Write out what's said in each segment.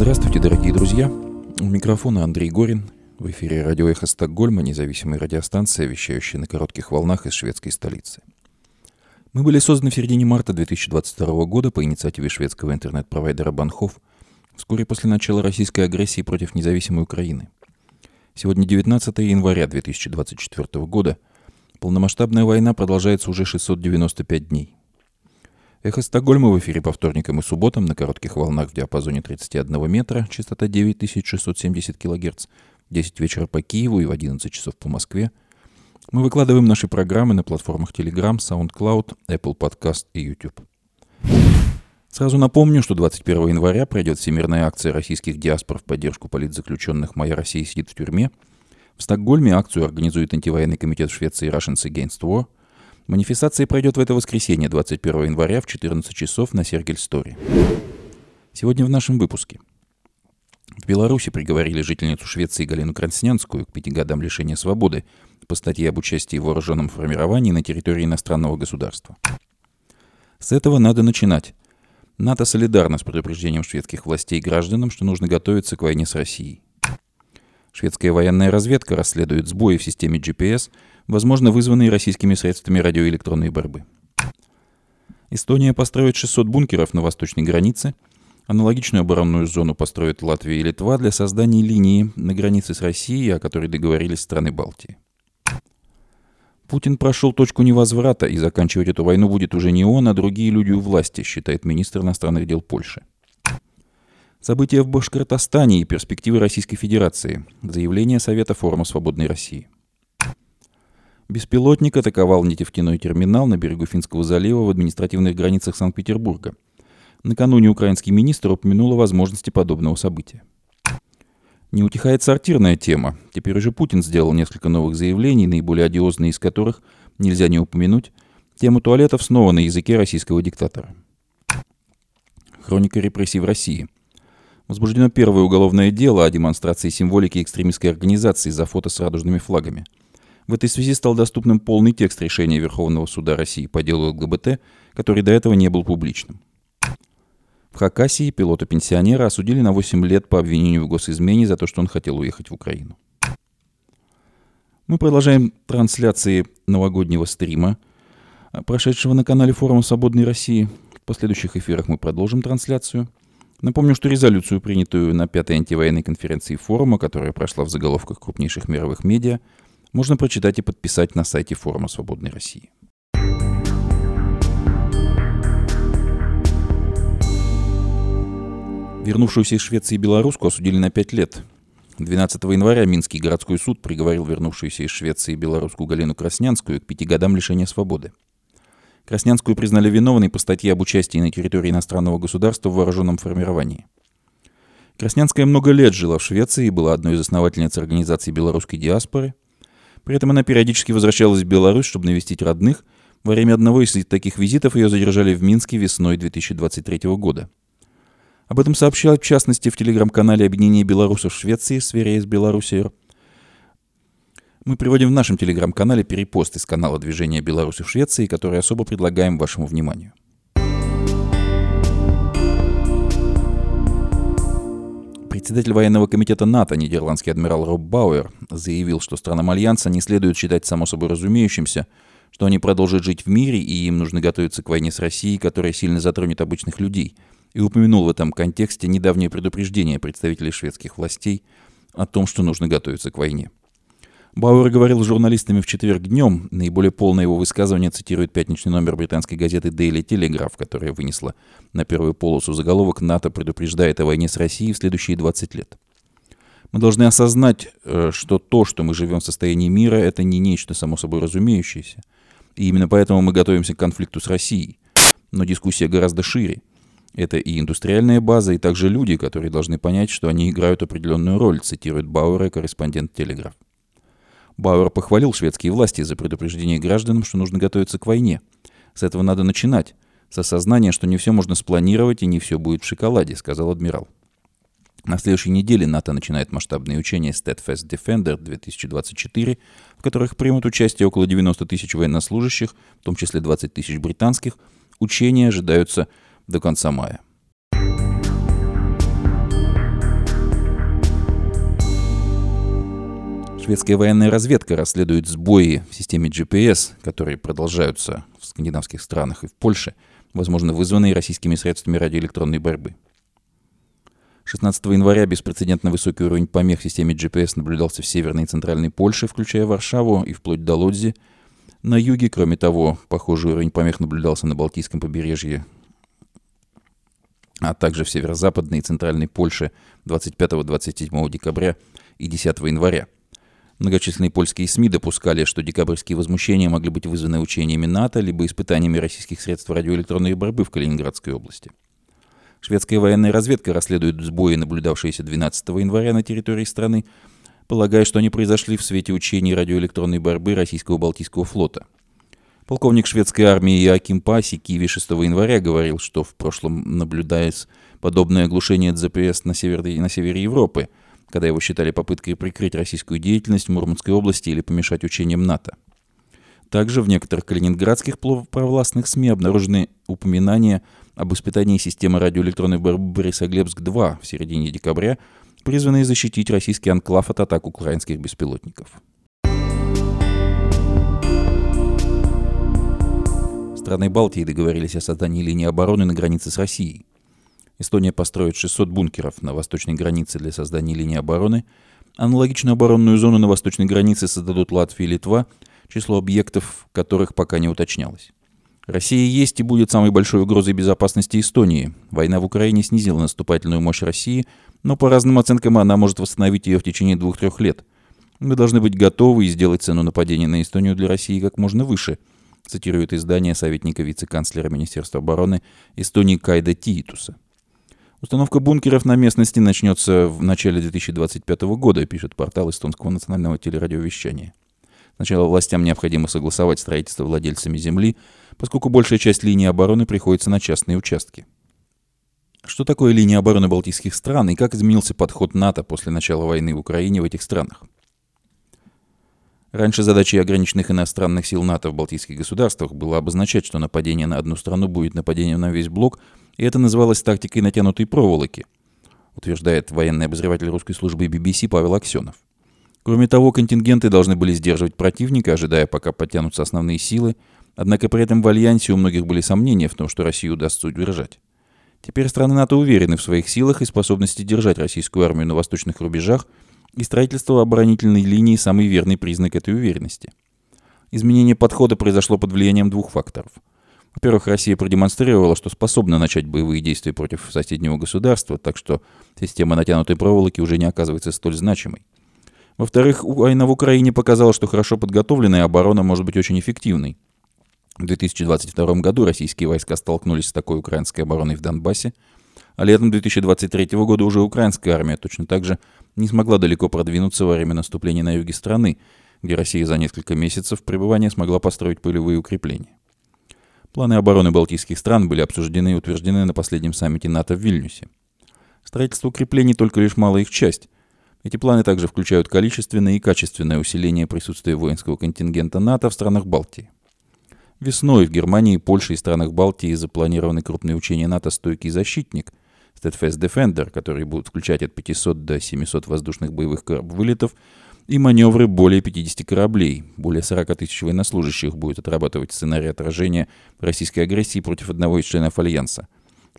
Здравствуйте, дорогие друзья. У микрофона Андрей Горин. В эфире радио «Эхо Стокгольма», независимая радиостанция, вещающая на коротких волнах из шведской столицы. Мы были созданы в середине марта 2022 года по инициативе шведского интернет-провайдера Банхов вскоре после начала российской агрессии против независимой Украины. Сегодня 19 января 2024 года. Полномасштабная война продолжается уже 695 дней. Эхо Стокгольма в эфире по вторникам и субботам на коротких волнах в диапазоне 31 метра, частота 9670 кГц, 10 вечера по Киеву и в 11 часов по Москве. Мы выкладываем наши программы на платформах Telegram, SoundCloud, Apple Podcast и YouTube. Сразу напомню, что 21 января пройдет всемирная акция российских диаспор в поддержку политзаключенных «Моя Россия сидит в тюрьме». В Стокгольме акцию организует антивоенный комитет Швеции Russians Against War – Манифестация пройдет в это воскресенье, 21 января в 14 часов на Сергель-Стори. Сегодня в нашем выпуске. В Беларуси приговорили жительницу Швеции Галину Краснянскую к пяти годам лишения свободы по статье об участии в вооруженном формировании на территории иностранного государства. С этого надо начинать. НАТО солидарно с предупреждением шведских властей гражданам, что нужно готовиться к войне с Россией. Шведская военная разведка расследует сбои в системе GPS – возможно вызванные российскими средствами радиоэлектронной борьбы. Эстония построит 600 бункеров на восточной границе, аналогичную оборонную зону построят Латвия и Литва для создания линии на границе с Россией, о которой договорились страны Балтии. Путин прошел точку невозврата, и заканчивать эту войну будет уже не он, а другие люди у власти, считает министр иностранных дел Польши. События в Башкортостане и перспективы Российской Федерации. Заявление Совета форума «Свободной России». Беспилотник атаковал нефтяной терминал на берегу Финского залива в административных границах Санкт-Петербурга. Накануне украинский министр упомянул о возможности подобного события. Не утихает сортирная тема. Теперь уже Путин сделал несколько новых заявлений, наиболее одиозные из которых нельзя не упомянуть. Тему туалетов снова на языке российского диктатора. Хроника репрессий в России. Возбуждено первое уголовное дело о демонстрации символики экстремистской организации за фото с радужными флагами – в этой связи стал доступным полный текст решения Верховного суда России по делу ЛГБТ, который до этого не был публичным. В Хакасии пилота-пенсионера осудили на 8 лет по обвинению в госизмене за то, что он хотел уехать в Украину. Мы продолжаем трансляции новогоднего стрима, прошедшего на канале форума «Свободной России». В последующих эфирах мы продолжим трансляцию. Напомню, что резолюцию, принятую на пятой антивоенной конференции форума, которая прошла в заголовках крупнейших мировых медиа, можно прочитать и подписать на сайте форума «Свободной России». Вернувшуюся из Швеции белоруску осудили на 5 лет. 12 января Минский городской суд приговорил вернувшуюся из Швеции белорусскую Галину Краснянскую к пяти годам лишения свободы. Краснянскую признали виновной по статье об участии на территории иностранного государства в вооруженном формировании. Краснянская много лет жила в Швеции и была одной из основательниц организации белорусской диаспоры – при этом она периодически возвращалась в Беларусь, чтобы навестить родных. Во время одного из таких визитов ее задержали в Минске весной 2023 года. Об этом сообщают, в частности, в телеграм-канале Объединения белорусов Швеции «Сфере из Беларуси». Мы приводим в нашем телеграм-канале перепост из канала движения Беларуси в Швеции, который особо предлагаем вашему вниманию. Председатель военного комитета НАТО, нидерландский адмирал Роб Бауэр, заявил, что странам Альянса не следует считать само собой разумеющимся, что они продолжат жить в мире и им нужно готовиться к войне с Россией, которая сильно затронет обычных людей, и упомянул в этом контексте недавнее предупреждение представителей шведских властей о том, что нужно готовиться к войне. Бауэр говорил с журналистами в четверг днем. Наиболее полное его высказывание цитирует пятничный номер британской газеты Daily Telegraph, которая вынесла на первую полосу заголовок «НАТО предупреждает о войне с Россией в следующие 20 лет». Мы должны осознать, э, что то, что мы живем в состоянии мира, это не нечто само собой разумеющееся. И именно поэтому мы готовимся к конфликту с Россией. Но дискуссия гораздо шире. Это и индустриальная база, и также люди, которые должны понять, что они играют определенную роль, цитирует Бауэра корреспондент Телеграф. Бауэр похвалил шведские власти за предупреждение гражданам, что нужно готовиться к войне. С этого надо начинать. С осознания, что не все можно спланировать и не все будет в шоколаде, сказал адмирал. На следующей неделе НАТО начинает масштабные учения Steadfast Defender 2024, в которых примут участие около 90 тысяч военнослужащих, в том числе 20 тысяч британских. Учения ожидаются до конца мая. Шведская военная разведка расследует сбои в системе GPS, которые продолжаются в скандинавских странах и в Польше, возможно, вызванные российскими средствами радиоэлектронной борьбы. 16 января беспрецедентно высокий уровень помех в системе GPS наблюдался в северной и центральной Польше, включая Варшаву и вплоть до Лодзи. На юге, кроме того, похожий уровень помех наблюдался на Балтийском побережье, а также в северо-западной и центральной Польше 25-27 декабря и 10 января – Многочисленные польские СМИ допускали, что декабрьские возмущения могли быть вызваны учениями НАТО либо испытаниями российских средств радиоэлектронной борьбы в Калининградской области. Шведская военная разведка расследует сбои, наблюдавшиеся 12 января на территории страны, полагая, что они произошли в свете учений радиоэлектронной борьбы российского Балтийского флота. Полковник шведской армии Иоаким Паси Киеве 6 января говорил, что в прошлом наблюдается подобное оглушение ЗПС на севере, на севере Европы – когда его считали попыткой прикрыть российскую деятельность в Мурманской области или помешать учениям НАТО. Также в некоторых калининградских провластных СМИ обнаружены упоминания об испытании системы радиоэлектронной борьбы Борисоглебск-2 в середине декабря, призванные защитить российский анклав от атак украинских беспилотников. Страны Балтии договорились о создании линии обороны на границе с Россией. Эстония построит 600 бункеров на восточной границе для создания линии обороны. Аналогичную оборонную зону на восточной границе создадут Латвия и Литва, число объектов которых пока не уточнялось. Россия есть и будет самой большой угрозой безопасности Эстонии. Война в Украине снизила наступательную мощь России, но по разным оценкам она может восстановить ее в течение двух-трех лет. Мы должны быть готовы и сделать цену нападения на Эстонию для России как можно выше, цитирует издание советника вице-канцлера Министерства обороны Эстонии Кайда Тиитуса. Установка бункеров на местности начнется в начале 2025 года, пишет портал эстонского национального телерадиовещания. Сначала властям необходимо согласовать строительство владельцами земли, поскольку большая часть линии обороны приходится на частные участки. Что такое линия обороны балтийских стран и как изменился подход НАТО после начала войны в Украине в этих странах? Раньше задачей ограниченных иностранных сил НАТО в балтийских государствах было обозначать, что нападение на одну страну будет нападением на весь блок – и это называлось тактикой натянутой проволоки, утверждает военный обозреватель русской службы BBC Павел Аксенов. Кроме того, контингенты должны были сдерживать противника, ожидая, пока подтянутся основные силы, однако при этом в Альянсе у многих были сомнения в том, что Россию удастся удержать. Теперь страны НАТО уверены в своих силах и способности держать российскую армию на восточных рубежах, и строительство оборонительной линии – самый верный признак этой уверенности. Изменение подхода произошло под влиянием двух факторов – во-первых, Россия продемонстрировала, что способна начать боевые действия против соседнего государства, так что система натянутой проволоки уже не оказывается столь значимой. Во-вторых, война в Украине показала, что хорошо подготовленная оборона может быть очень эффективной. В 2022 году российские войска столкнулись с такой украинской обороной в Донбассе, а летом 2023 года уже украинская армия точно так же не смогла далеко продвинуться во время наступления на юге страны, где Россия за несколько месяцев пребывания смогла построить полевые укрепления. Планы обороны балтийских стран были обсуждены и утверждены на последнем саммите НАТО в Вильнюсе. Строительство укреплений только лишь малая их часть. Эти планы также включают количественное и качественное усиление присутствия воинского контингента НАТО в странах Балтии. Весной в Германии, Польше и странах Балтии запланированы крупные учения НАТО «Стойкий защитник» Steadfast Defender, которые будут включать от 500 до 700 воздушных боевых вылетов и маневры более 50 кораблей. Более 40 тысяч военнослужащих будет отрабатывать сценарий отражения российской агрессии против одного из членов Альянса.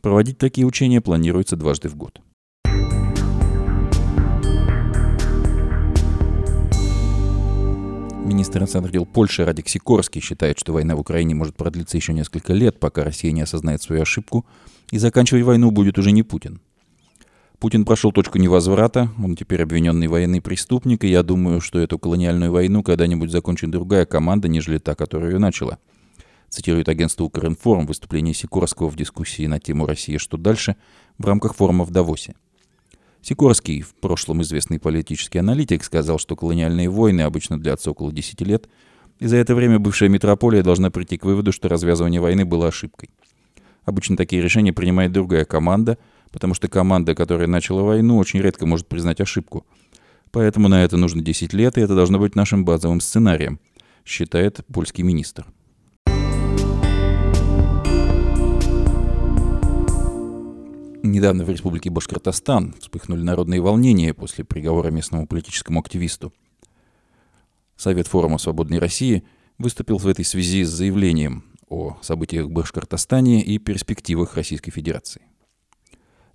Проводить такие учения планируется дважды в год. Министр иностранных дел Польши Радик Сикорский считает, что война в Украине может продлиться еще несколько лет, пока Россия не осознает свою ошибку, и заканчивать войну будет уже не Путин. Путин прошел точку невозврата, он теперь обвиненный военный преступник, и я думаю, что эту колониальную войну когда-нибудь закончит другая команда, нежели та, которая ее начала. Цитирует агентство «Укринформ» выступление Сикорского в дискуссии на тему «Россия. Что дальше?» в рамках форума в Давосе. Сикорский, в прошлом известный политический аналитик, сказал, что колониальные войны обычно длятся около 10 лет, и за это время бывшая метрополия должна прийти к выводу, что развязывание войны было ошибкой. Обычно такие решения принимает другая команда – потому что команда, которая начала войну, очень редко может признать ошибку. Поэтому на это нужно 10 лет, и это должно быть нашим базовым сценарием, считает польский министр. Недавно в республике Башкортостан вспыхнули народные волнения после приговора местному политическому активисту. Совет форума «Свободной России» выступил в этой связи с заявлением о событиях в Башкортостане и перспективах Российской Федерации.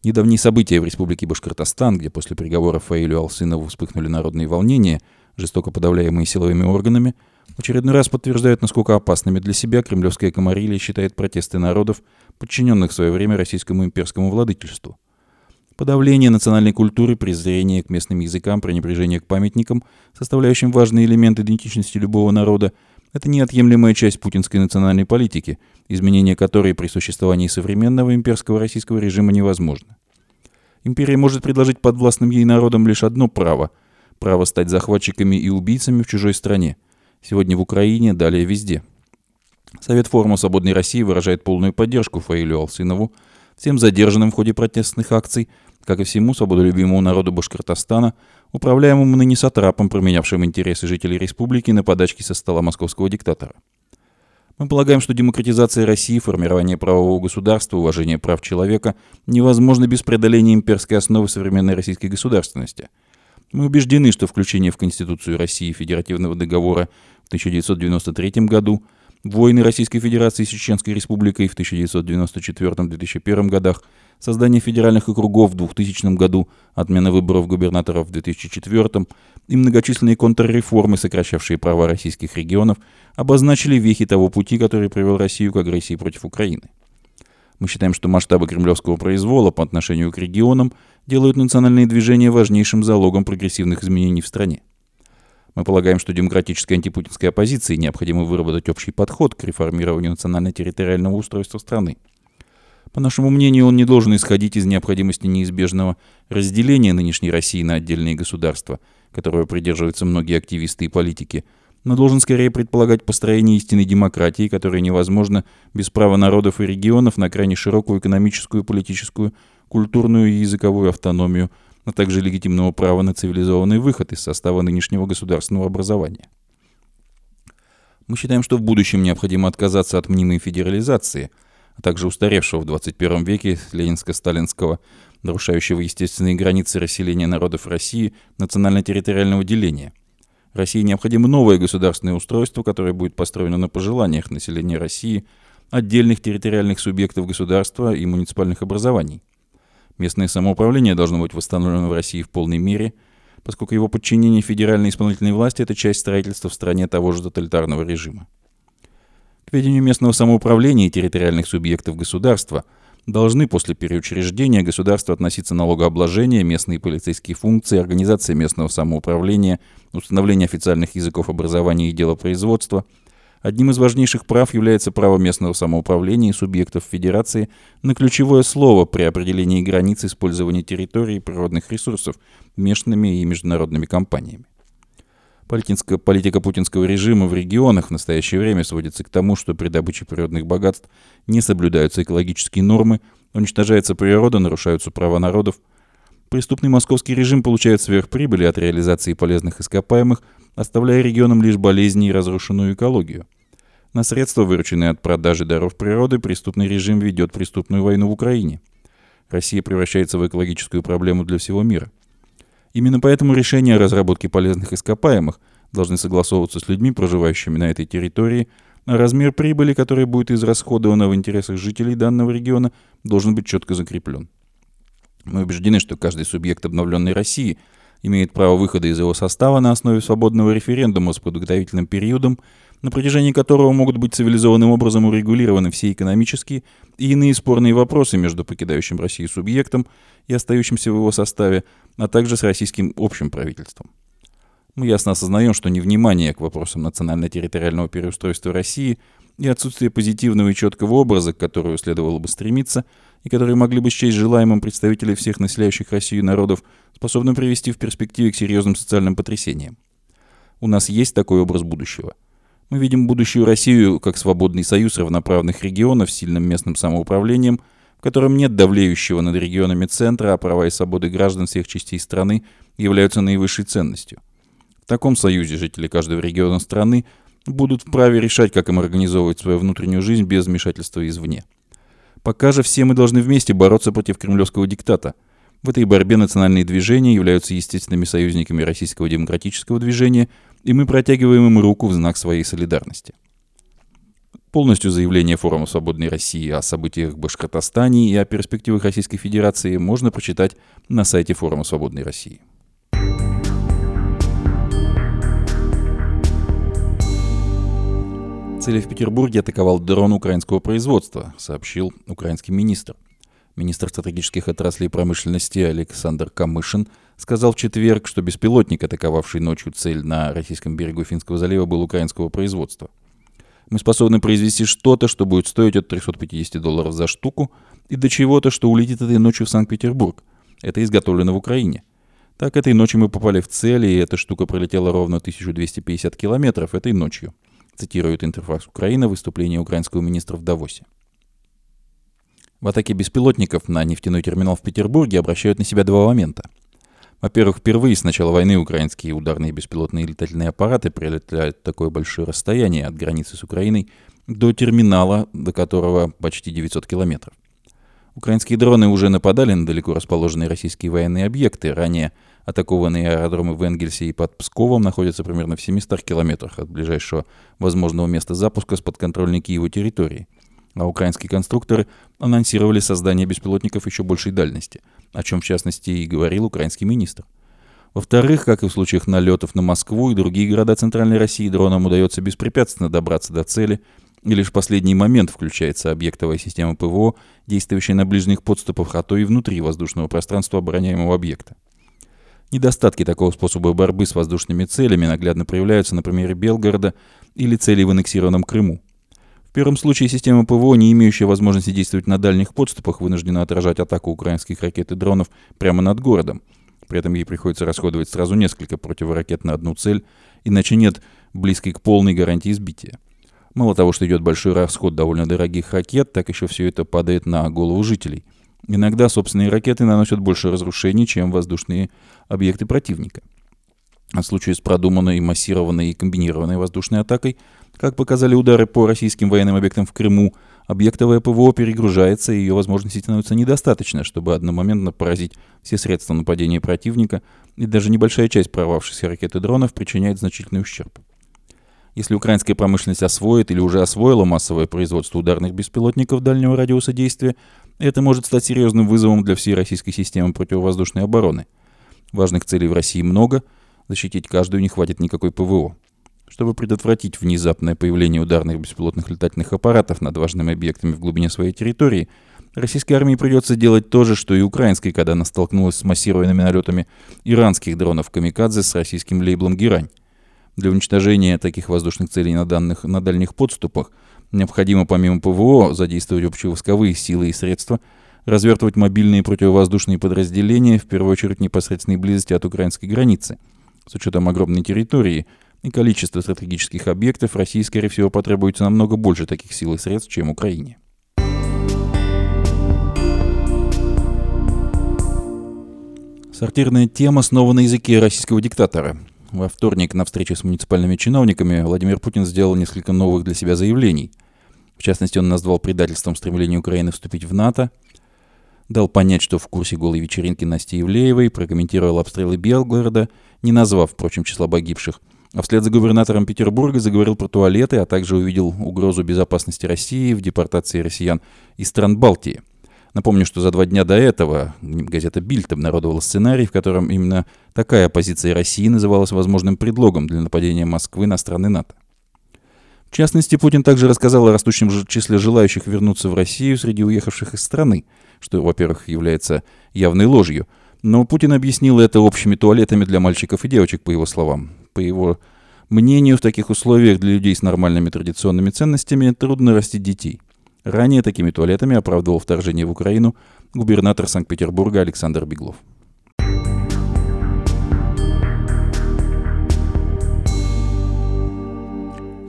Недавние события в Республике Башкортостан, где после приговора Фаилю Алсынову вспыхнули народные волнения, жестоко подавляемые силовыми органами, очередной раз подтверждают, насколько опасными для себя кремлевская комарилия считает протесты народов, подчиненных в свое время российскому имперскому владычеству. Подавление национальной культуры, презрение к местным языкам, пренебрежение к памятникам, составляющим важный элемент идентичности любого народа, это неотъемлемая часть путинской национальной политики, изменение которой при существовании современного имперского российского режима невозможно. Империя может предложить подвластным ей народам лишь одно право – право стать захватчиками и убийцами в чужой стране. Сегодня в Украине, далее везде. Совет форума «Свободной России» выражает полную поддержку Фаилю Алсынову, всем задержанным в ходе протестных акций, как и всему свободолюбимому народу Башкортостана, управляемому ныне сатрапом, променявшим интересы жителей республики на подачки со стола московского диктатора. Мы полагаем, что демократизация России, формирование правового государства, уважение прав человека невозможно без преодоления имперской основы современной российской государственности. Мы убеждены, что включение в Конституцию России Федеративного договора в 1993 году – Войны Российской Федерации с Чеченской Республикой в 1994-2001 годах, создание федеральных округов в 2000 году, отмена выборов губернаторов в 2004 и многочисленные контрреформы, сокращавшие права российских регионов, обозначили вехи того пути, который привел Россию к агрессии против Украины. Мы считаем, что масштабы кремлевского произвола по отношению к регионам делают национальные движения важнейшим залогом прогрессивных изменений в стране. Мы полагаем, что демократической антипутинской оппозиции необходимо выработать общий подход к реформированию национально-территориального устройства страны. По нашему мнению, он не должен исходить из необходимости неизбежного разделения нынешней России на отдельные государства, которого придерживаются многие активисты и политики, но должен скорее предполагать построение истинной демократии, которая невозможна без права народов и регионов на крайне широкую экономическую, политическую, культурную и языковую автономию – но также легитимного права на цивилизованный выход из состава нынешнего государственного образования. Мы считаем, что в будущем необходимо отказаться от мнимой федерализации, а также устаревшего в 21 веке ленинско-сталинского, нарушающего естественные границы расселения народов России, национально-территориального деления. России необходимо новое государственное устройство, которое будет построено на пожеланиях населения России, отдельных территориальных субъектов государства и муниципальных образований – Местное самоуправление должно быть восстановлено в России в полной мере, поскольку его подчинение федеральной исполнительной власти – это часть строительства в стране того же тоталитарного режима. К ведению местного самоуправления и территориальных субъектов государства должны после переучреждения государства относиться налогообложение, местные полицейские функции, организация местного самоуправления, установление официальных языков образования и делопроизводства – Одним из важнейших прав является право местного самоуправления и субъектов федерации на ключевое слово при определении границ использования территории и природных ресурсов местными и международными компаниями. Политинская, политика путинского режима в регионах в настоящее время сводится к тому, что при добыче природных богатств не соблюдаются экологические нормы, уничтожается природа, нарушаются права народов. Преступный московский режим получает сверхприбыли от реализации полезных ископаемых, оставляя регионам лишь болезни и разрушенную экологию. На средства, вырученные от продажи даров природы, преступный режим ведет преступную войну в Украине. Россия превращается в экологическую проблему для всего мира. Именно поэтому решения о разработке полезных ископаемых должны согласовываться с людьми, проживающими на этой территории, а размер прибыли, которая будет израсходована в интересах жителей данного региона, должен быть четко закреплен. Мы убеждены, что каждый субъект обновленной России имеет право выхода из его состава на основе свободного референдума с подготовительным периодом на протяжении которого могут быть цивилизованным образом урегулированы все экономические и иные спорные вопросы между покидающим Россию субъектом и остающимся в его составе, а также с российским общим правительством. Мы ясно осознаем, что невнимание к вопросам национально-территориального переустройства России и отсутствие позитивного и четкого образа, к которому следовало бы стремиться, и которые могли бы счесть желаемым представителей всех населяющих Россию народов, способны привести в перспективе к серьезным социальным потрясениям. У нас есть такой образ будущего – мы видим будущую Россию как свободный союз равноправных регионов с сильным местным самоуправлением, в котором нет давлеющего над регионами центра, а права и свободы граждан всех частей страны являются наивысшей ценностью. В таком союзе жители каждого региона страны будут вправе решать, как им организовывать свою внутреннюю жизнь без вмешательства извне. Пока же все мы должны вместе бороться против кремлевского диктата. В этой борьбе национальные движения являются естественными союзниками российского демократического движения и мы протягиваем им руку в знак своей солидарности. Полностью заявление Форума Свободной России о событиях в Башкортостане и о перспективах Российской Федерации можно прочитать на сайте Форума Свободной России. Цели в Петербурге атаковал дрон украинского производства, сообщил украинский министр. Министр стратегических отраслей промышленности Александр Камышин сказал в четверг, что беспилотник, атаковавший ночью цель на российском берегу Финского залива, был украинского производства – мы способны произвести что-то, что будет стоить от 350 долларов за штуку, и до чего-то, что улетит этой ночью в Санкт-Петербург. Это изготовлено в Украине. Так, этой ночью мы попали в цель, и эта штука пролетела ровно 1250 километров этой ночью, цитирует Интерфакс Украина выступление украинского министра в Давосе. В атаке беспилотников на нефтяной терминал в Петербурге обращают на себя два момента – во-первых, впервые с начала войны украинские ударные беспилотные летательные аппараты прилетают такое большое расстояние от границы с Украиной до терминала, до которого почти 900 километров. Украинские дроны уже нападали на далеко расположенные российские военные объекты. Ранее атакованные аэродромы в Энгельсе и под Псковом находятся примерно в 700 километрах от ближайшего возможного места запуска с подконтрольной Киеву территории – а украинские конструкторы анонсировали создание беспилотников еще большей дальности, о чем в частности и говорил украинский министр. Во-вторых, как и в случаях налетов на Москву и другие города Центральной России, дронам удается беспрепятственно добраться до цели, и лишь в последний момент включается объектовая система ПВО, действующая на ближних подступах, а то и внутри воздушного пространства обороняемого объекта. Недостатки такого способа борьбы с воздушными целями наглядно проявляются на примере Белгорода или целей в аннексированном Крыму первом случае система ПВО, не имеющая возможности действовать на дальних подступах, вынуждена отражать атаку украинских ракет и дронов прямо над городом. При этом ей приходится расходовать сразу несколько противоракет на одну цель, иначе нет близкой к полной гарантии сбития. Мало того, что идет большой расход довольно дорогих ракет, так еще все это падает на голову жителей. Иногда собственные ракеты наносят больше разрушений, чем воздушные объекты противника. А в случае с продуманной, массированной и комбинированной воздушной атакой как показали удары по российским военным объектам в Крыму, объектовое ПВО перегружается, и ее возможностей становится недостаточно, чтобы одномоментно поразить все средства нападения противника, и даже небольшая часть прорвавшихся ракет и дронов причиняет значительный ущерб. Если украинская промышленность освоит или уже освоила массовое производство ударных беспилотников дальнего радиуса действия, это может стать серьезным вызовом для всей российской системы противовоздушной обороны. Важных целей в России много, защитить каждую не хватит никакой ПВО. Чтобы предотвратить внезапное появление ударных беспилотных летательных аппаратов над важными объектами в глубине своей территории, российской армии придется делать то же, что и украинской, когда она столкнулась с массированными налетами иранских дронов «Камикадзе» с российским лейблом «Герань». Для уничтожения таких воздушных целей на, данных, на дальних подступах необходимо помимо ПВО задействовать общевойсковые силы и средства, развертывать мобильные противовоздушные подразделения, в первую очередь непосредственной близости от украинской границы. С учетом огромной территории – и количество стратегических объектов России, скорее всего, потребуется намного больше таких сил и средств, чем Украине. Сортирная тема снова на языке российского диктатора. Во вторник на встрече с муниципальными чиновниками Владимир Путин сделал несколько новых для себя заявлений. В частности, он назвал предательством стремление Украины вступить в НАТО, дал понять, что в курсе голой вечеринки Насти Евлеевой, прокомментировал обстрелы Белгорода, не назвав, впрочем, числа погибших – а вслед за губернатором Петербурга заговорил про туалеты, а также увидел угрозу безопасности России в депортации россиян из стран Балтии. Напомню, что за два дня до этого газета «Бильд» обнародовала сценарий, в котором именно такая позиция России называлась возможным предлогом для нападения Москвы на страны НАТО. В частности, Путин также рассказал о растущем числе желающих вернуться в Россию среди уехавших из страны, что, во-первых, является явной ложью. Но Путин объяснил это общими туалетами для мальчиков и девочек, по его словам по его мнению, в таких условиях для людей с нормальными традиционными ценностями трудно растить детей. Ранее такими туалетами оправдывал вторжение в Украину губернатор Санкт-Петербурга Александр Беглов.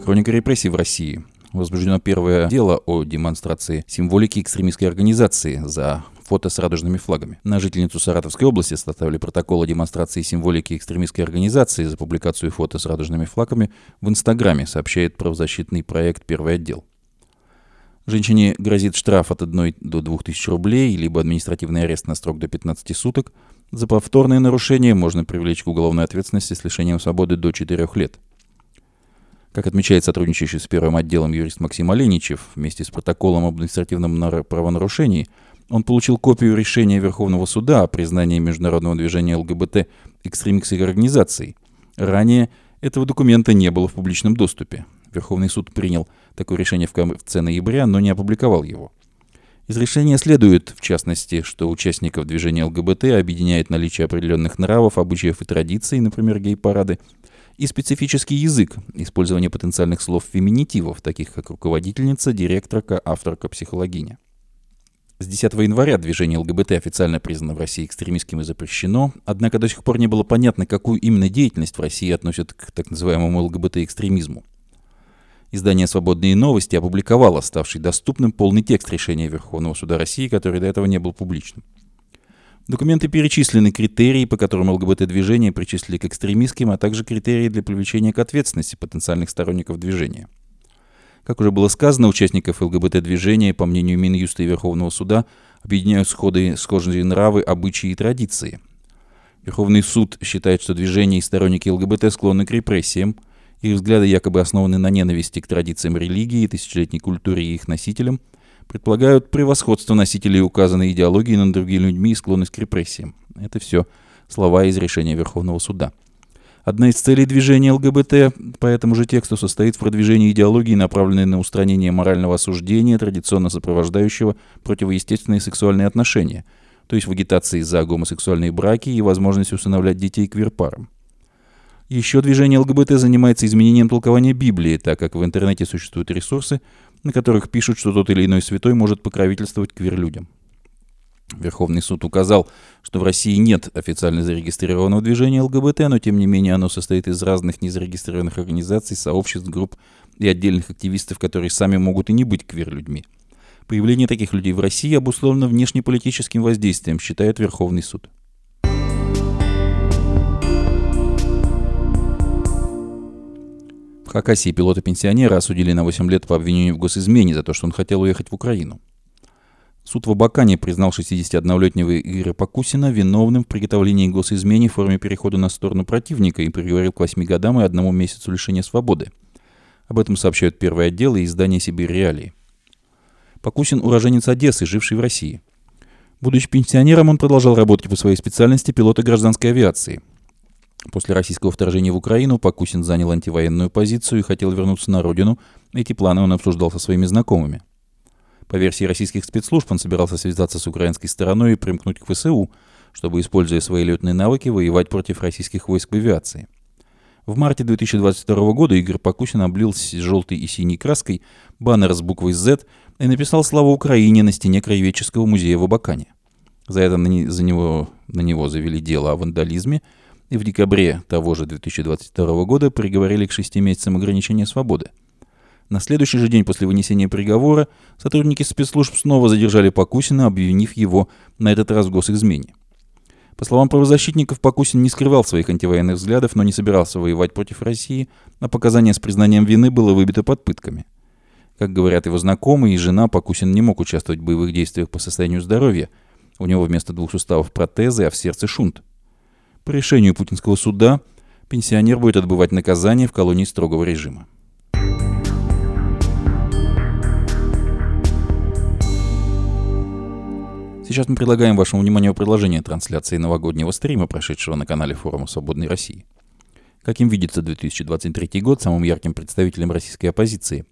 Хроника репрессий в России. Возбуждено первое дело о демонстрации символики экстремистской организации за фото с радужными флагами. На жительницу Саратовской области составили протокол о демонстрации символики экстремистской организации за публикацию фото с радужными флагами в Инстаграме, сообщает правозащитный проект «Первый отдел». Женщине грозит штраф от 1 до 2 тысяч рублей, либо административный арест на срок до 15 суток. За повторное нарушение можно привлечь к уголовной ответственности с лишением свободы до 4 лет – Как отмечает сотрудничающий с первым отделом юрист Максим Оленичев, вместе с протоколом об административном правонарушении он получил копию решения Верховного суда о признании международного движения ЛГБТ экстремистской организацией. Ранее этого документа не было в публичном доступе. Верховный суд принял такое решение в конце ноября, но не опубликовал его. Из решения следует, в частности, что участников движения ЛГБТ объединяет наличие определенных нравов, обычаев и традиций, например, гей-парады, и специфический язык, использование потенциальных слов-феминитивов, таких как руководительница, директорка, авторка, психологиня. С 10 января движение ЛГБТ официально признано в России экстремистским и запрещено, однако до сих пор не было понятно, какую именно деятельность в России относят к так называемому ЛГБТ-экстремизму. Издание «Свободные новости» опубликовало ставший доступным полный текст решения Верховного суда России, который до этого не был публичным. В документы перечислены критерии, по которым ЛГБТ-движение причислили к экстремистским, а также критерии для привлечения к ответственности потенциальных сторонников движения. Как уже было сказано, участников ЛГБТ-движения, по мнению Минюста и Верховного суда, объединяют сходы, схожие нравы, обычаи и традиции. Верховный суд считает, что движение и сторонники ЛГБТ склонны к репрессиям – их взгляды якобы основаны на ненависти к традициям религии, тысячелетней культуре и их носителям, предполагают превосходство носителей указанной идеологии над другими людьми и склонность к репрессиям. Это все слова из решения Верховного суда. Одна из целей движения ЛГБТ по этому же тексту состоит в продвижении идеологии, направленной на устранение морального осуждения, традиционно сопровождающего противоестественные сексуальные отношения, то есть в агитации за гомосексуальные браки и возможность усыновлять детей квирпарам. Еще движение ЛГБТ занимается изменением толкования Библии, так как в интернете существуют ресурсы, на которых пишут, что тот или иной святой может покровительствовать квир-людям. Верховный суд указал, что в России нет официально зарегистрированного движения ЛГБТ, но тем не менее оно состоит из разных незарегистрированных организаций, сообществ, групп и отдельных активистов, которые сами могут и не быть квир-людьми. Появление таких людей в России обусловлено внешнеполитическим воздействием, считает Верховный суд. Хакасии пилота-пенсионера осудили на 8 лет по обвинению в госизмене за то, что он хотел уехать в Украину. Суд в Абакане признал 61-летнего Игоря Покусина виновным в приготовлении госизмене в форме перехода на сторону противника и приговорил к 8 годам и одному месяцу лишения свободы. Об этом сообщают первый отдел и издание «Сибирь Реалии». Покусин – уроженец Одессы, живший в России. Будучи пенсионером, он продолжал работать по своей специальности пилота гражданской авиации – После российского вторжения в Украину Покусин занял антивоенную позицию и хотел вернуться на родину. Эти планы он обсуждал со своими знакомыми. По версии российских спецслужб, он собирался связаться с украинской стороной и примкнуть к ВСУ, чтобы, используя свои летные навыки, воевать против российских войск в авиации. В марте 2022 года Игорь Покусин облил желтой и синей краской баннер с буквой Z и написал «Слава Украине» на стене Краеведческого музея в Абакане. За это за него, на него завели дело о вандализме – и в декабре того же 2022 года приговорили к шести месяцам ограничения свободы. На следующий же день после вынесения приговора сотрудники спецслужб снова задержали Покусина, обвинив его на этот раз в госизмене. По словам правозащитников, Покусин не скрывал своих антивоенных взглядов, но не собирался воевать против России, а показание с признанием вины было выбито под пытками. Как говорят его знакомые и жена, Покусин не мог участвовать в боевых действиях по состоянию здоровья. У него вместо двух суставов протезы, а в сердце шунт. По решению путинского суда пенсионер будет отбывать наказание в колонии строгого режима. Сейчас мы предлагаем вашему вниманию предложение трансляции новогоднего стрима, прошедшего на канале форума «Свободной России». Каким видится 2023 год самым ярким представителем российской оппозиции?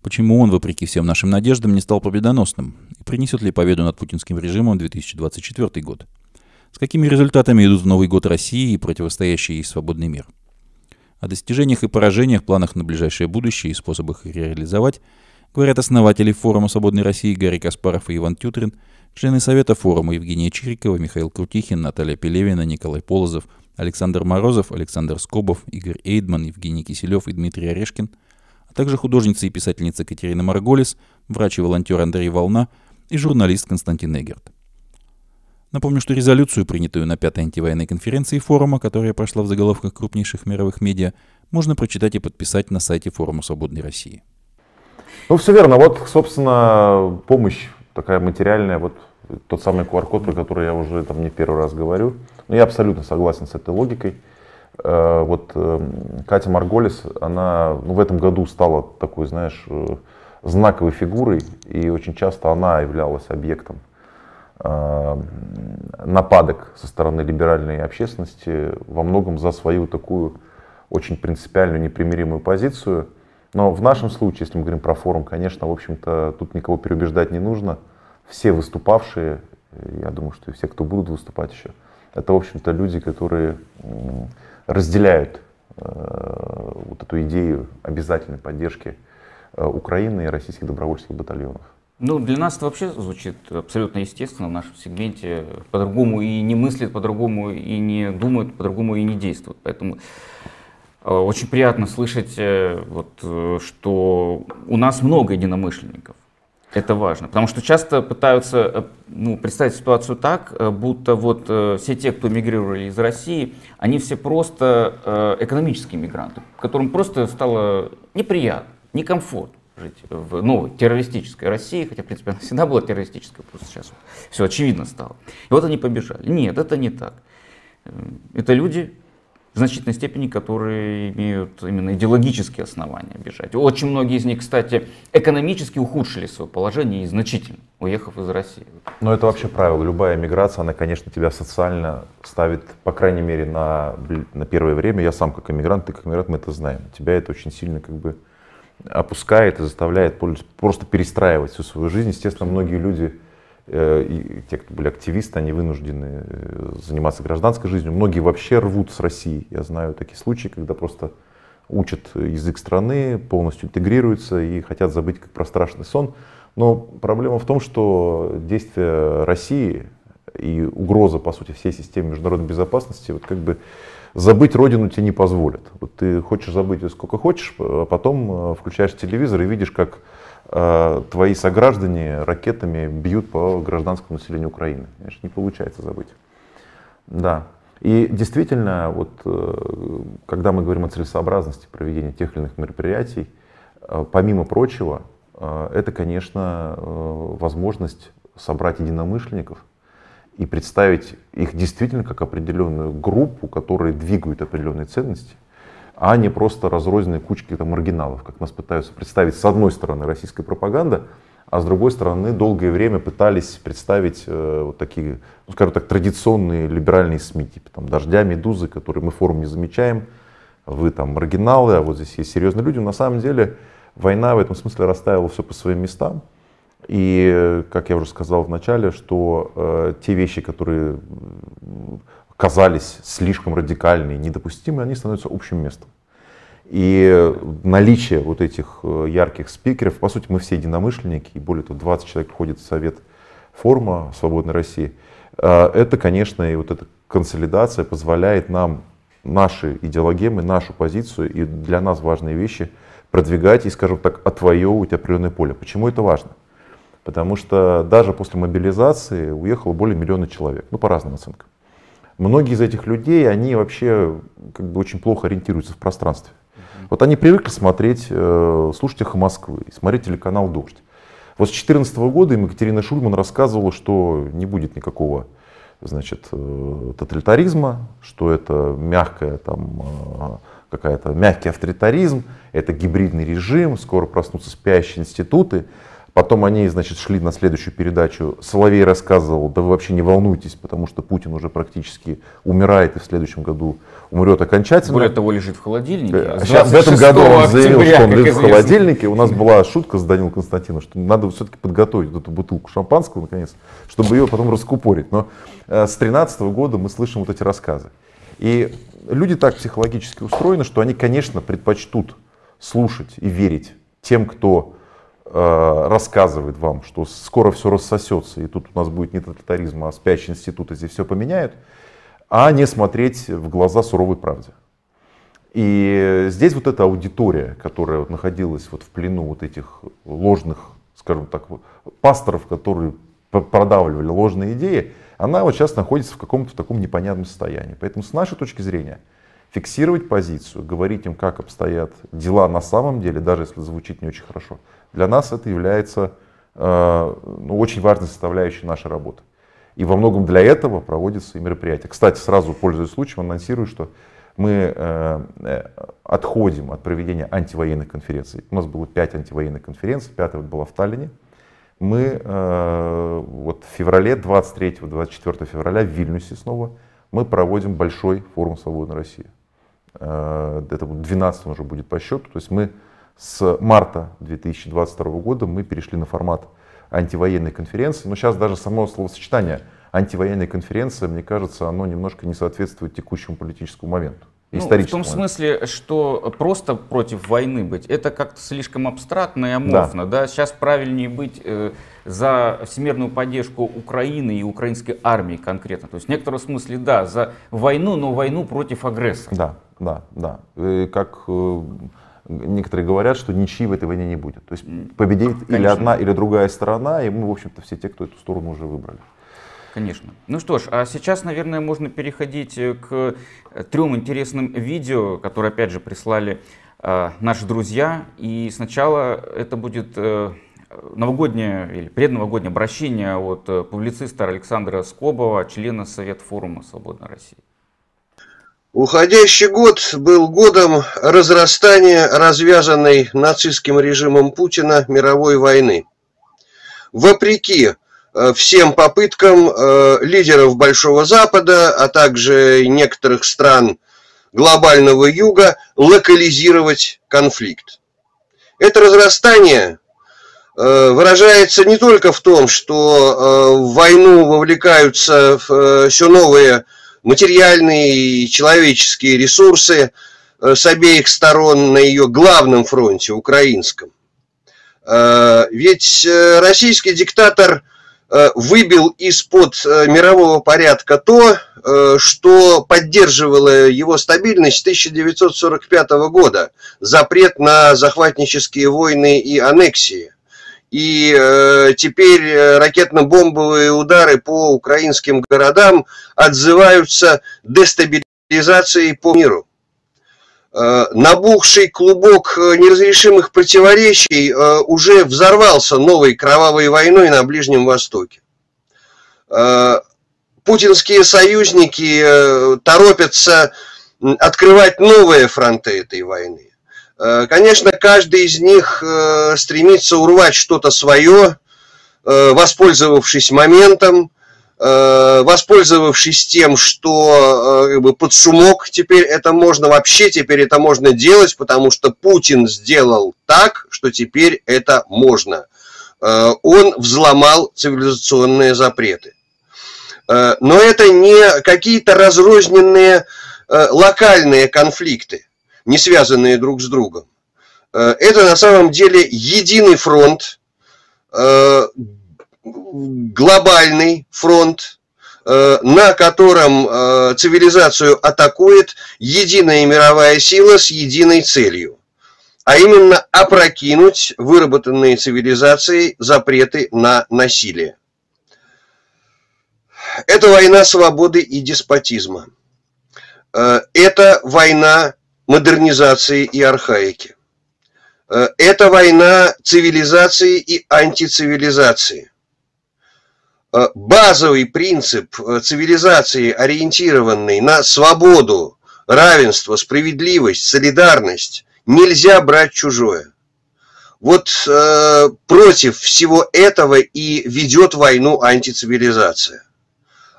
Почему он, вопреки всем нашим надеждам, не стал победоносным? И принесет ли победу над путинским режимом 2024 год? С какими результатами идут в Новый год России и противостоящий ей свободный мир? О достижениях и поражениях, планах на ближайшее будущее и способах их реализовать говорят основатели форума «Свободной России» Гарри Каспаров и Иван Тютрин, члены Совета форума Евгения Чирикова, Михаил Крутихин, Наталья Пелевина, Николай Полозов, Александр Морозов, Александр Скобов, Игорь Эйдман, Евгений Киселев и Дмитрий Орешкин, а также художница и писательница Катерина Марголис, врач и волонтер Андрей Волна и журналист Константин Эгерт. Напомню, что резолюцию, принятую на пятой антивоенной конференции форума, которая прошла в заголовках крупнейших мировых медиа, можно прочитать и подписать на сайте форума Свободной России. Ну, все верно. Вот, собственно, помощь такая материальная, вот тот самый QR-код, про который я уже там не первый раз говорю. Но я абсолютно согласен с этой логикой. э, вот эм, Катя Марголис, она ну, в этом году стала такой, знаешь, э, знаковой фигурой, и очень часто она являлась объектом нападок со стороны либеральной общественности во многом за свою такую очень принципиальную, непримиримую позицию. Но в нашем случае, если мы говорим про форум, конечно, в общем-то, тут никого переубеждать не нужно. Все выступавшие, я думаю, что и все, кто будут выступать еще, это, в общем-то, люди, которые разделяют э, вот эту идею обязательной поддержки э, Украины и российских добровольческих батальонов. Ну, для нас это вообще звучит абсолютно естественно в нашем сегменте. По-другому и не мыслят, по-другому и не думают, по-другому и не действуют. Поэтому э, очень приятно слышать, вот, что у нас много единомышленников. Это важно, потому что часто пытаются э, ну, представить ситуацию так, э, будто вот э, все те, кто мигрировали из России, они все просто экономические мигранты, которым просто стало неприятно, некомфортно жить в новой террористической России, хотя, в принципе, она всегда была террористической, просто сейчас все очевидно стало. И вот они побежали. Нет, это не так. Это люди, в значительной степени, которые имеют именно идеологические основания бежать. Очень многие из них, кстати, экономически ухудшили свое положение и значительно, уехав из России. Но это вообще правило. Любая миграция, она, конечно, тебя социально ставит, по крайней мере, на, на первое время. Я сам как иммигрант, ты как иммигрант, мы это знаем. Тебя это очень сильно как бы опускает и заставляет просто перестраивать всю свою жизнь. Естественно, многие люди и те, кто были активисты, они вынуждены э, заниматься гражданской жизнью. Многие вообще рвут с России. Я знаю такие случаи, когда просто учат язык страны, полностью интегрируются и хотят забыть как про страшный сон. Но проблема в том, что действия России и угроза, по сути, всей системе международной безопасности, вот как бы забыть родину тебе не позволят. Вот ты хочешь забыть сколько хочешь, а потом э, включаешь телевизор и видишь, как Э, твои сограждане ракетами бьют по гражданскому населению Украины. Конечно, не получается забыть. Да. И действительно, вот, э, когда мы говорим о целесообразности проведения тех или иных мероприятий, э, помимо прочего, это, конечно, возможность собрать единомышленников и представить их действительно как определенную группу, которые двигают определенные ценности, а не просто разрозненные кучки там, маргиналов, как нас пытаются представить с одной стороны российская пропаганда, а с другой стороны долгое время пытались представить э, вот такие, ну, скажем так, традиционные либеральные СМИ, типа там «Дождя», «Медузы», которые мы форум не замечаем, вы там маргиналы, а вот здесь есть серьезные люди. На самом деле война в этом смысле расставила все по своим местам. И, как я уже сказал в начале, что э, те вещи, которые казались слишком радикальные, недопустимые, они становятся общим местом. И наличие вот этих э, ярких спикеров, по сути, мы все единомышленники, и более того, 20 человек входит в Совет форума «Свободной России», э, это, конечно, и вот эта консолидация позволяет нам наши идеологемы, нашу позицию и для нас важные вещи продвигать и, скажем так, отвоевывать определенное поле. Почему это важно? Потому что даже после мобилизации уехало более миллиона человек, ну по разным оценкам. Многие из этих людей, они вообще как бы очень плохо ориентируются в пространстве. Вот они привыкли смотреть, э, слушать «Эхо Москвы», смотреть телеканал «Дождь». Вот с 2014 года им Екатерина Шульман рассказывала, что не будет никакого значит, э, тоталитаризма, что это мягкая там, э, какая-то мягкий авторитаризм, это гибридный режим, скоро проснутся спящие институты. Потом они, значит, шли на следующую передачу. Соловей рассказывал, да вы вообще не волнуйтесь, потому что Путин уже практически умирает и в следующем году умрет окончательно. Более того, лежит в холодильнике. Э, Сейчас, в этом году он заявил, октября, что он лежит в холодильнике. У нас была шутка с Данилом Константиновым, что надо все-таки подготовить эту бутылку шампанского, наконец, чтобы ее потом раскупорить. Но э, с 2013 года мы слышим вот эти рассказы. И люди так психологически устроены, что они, конечно, предпочтут слушать и верить тем, кто рассказывает вам, что скоро все рассосется, и тут у нас будет не тоталитаризм, а спящий институт, и здесь все поменяют, а не смотреть в глаза суровой правде. И здесь вот эта аудитория, которая вот находилась вот в плену вот этих ложных, скажем так, пасторов, которые продавливали ложные идеи, она вот сейчас находится в каком-то таком непонятном состоянии. Поэтому с нашей точки зрения фиксировать позицию, говорить им, как обстоят дела на самом деле, даже если звучит не очень хорошо, для нас это является э, ну, очень важной составляющей нашей работы. И во многом для этого проводятся и мероприятия. Кстати, сразу пользуясь случаем, анонсирую, что мы э, отходим от проведения антивоенных конференций. У нас было пять антивоенных конференций, пятая была в Таллине. Мы вот в феврале, 23-24 февраля в Вильнюсе снова, мы проводим большой форум «Свободная Россия». Это 12 уже будет по счету. То есть мы с марта 2022 года мы перешли на формат антивоенной конференции. Но сейчас даже само словосочетание антивоенная конференция, мне кажется, оно немножко не соответствует текущему политическому моменту. Ну, в том смысле, что просто против войны быть, это как-то слишком абстрактно и аморфно. Да. Да? Сейчас правильнее быть э, за всемирную поддержку Украины и украинской армии конкретно. То есть в некотором смысле, да, за войну, но войну против агрессора. Да, да, да. И как э, некоторые говорят, что ничьи в этой войне не будет. То есть победит Конечно. или одна, или другая сторона, и мы, в общем-то, все те, кто эту сторону уже выбрали. Конечно. Ну что ж, а сейчас, наверное, можно переходить э, к э, трем интересным видео, которые, опять же, прислали э, наши друзья. И сначала это будет э, новогоднее или предновогоднее обращение от э, публициста Александра Скобова, члена Совета форума «Свободной России». Уходящий год был годом разрастания развязанной нацистским режимом Путина мировой войны. Вопреки э, всем попыткам э, лидеров Большого Запада, а также некоторых стран глобального юга локализировать конфликт. Это разрастание э, выражается не только в том, что в войну вовлекаются все новые материальные и человеческие ресурсы э, с обеих сторон на ее главном фронте, украинском. Э, ведь э, российский диктатор выбил из-под мирового порядка то, что поддерживало его стабильность с 1945 года. Запрет на захватнические войны и аннексии и э, теперь э, ракетно-бомбовые удары по украинским городам отзываются дестабилизацией по миру. Э, набухший клубок э, неразрешимых противоречий э, уже взорвался новой кровавой войной на Ближнем Востоке. Э, путинские союзники э, торопятся открывать новые фронты этой войны. Э, конечно, каждый из них э, стремится урвать что-то свое, э, воспользовавшись моментом, воспользовавшись тем, что как бы, под шумок теперь это можно, вообще теперь это можно делать, потому что Путин сделал так, что теперь это можно. Он взломал цивилизационные запреты. Но это не какие-то разрозненные локальные конфликты не связанные друг с другом. Э, это на самом деле единый фронт, э, глобальный фронт, э, на котором цивилизацию атакует единая мировая сила с единой целью, а именно опрокинуть выработанные цивилизацией запреты на насилие. Это война свободы и деспотизма. Это война модернизации и архаики. Э, это война цивилизации и антицивилизации. Э, базовый принцип э, цивилизации, ориентированный на свободу, равенство, справедливость, солидарность, нельзя брать чужое. Вот э, против всего этого и ведет войну антицивилизация.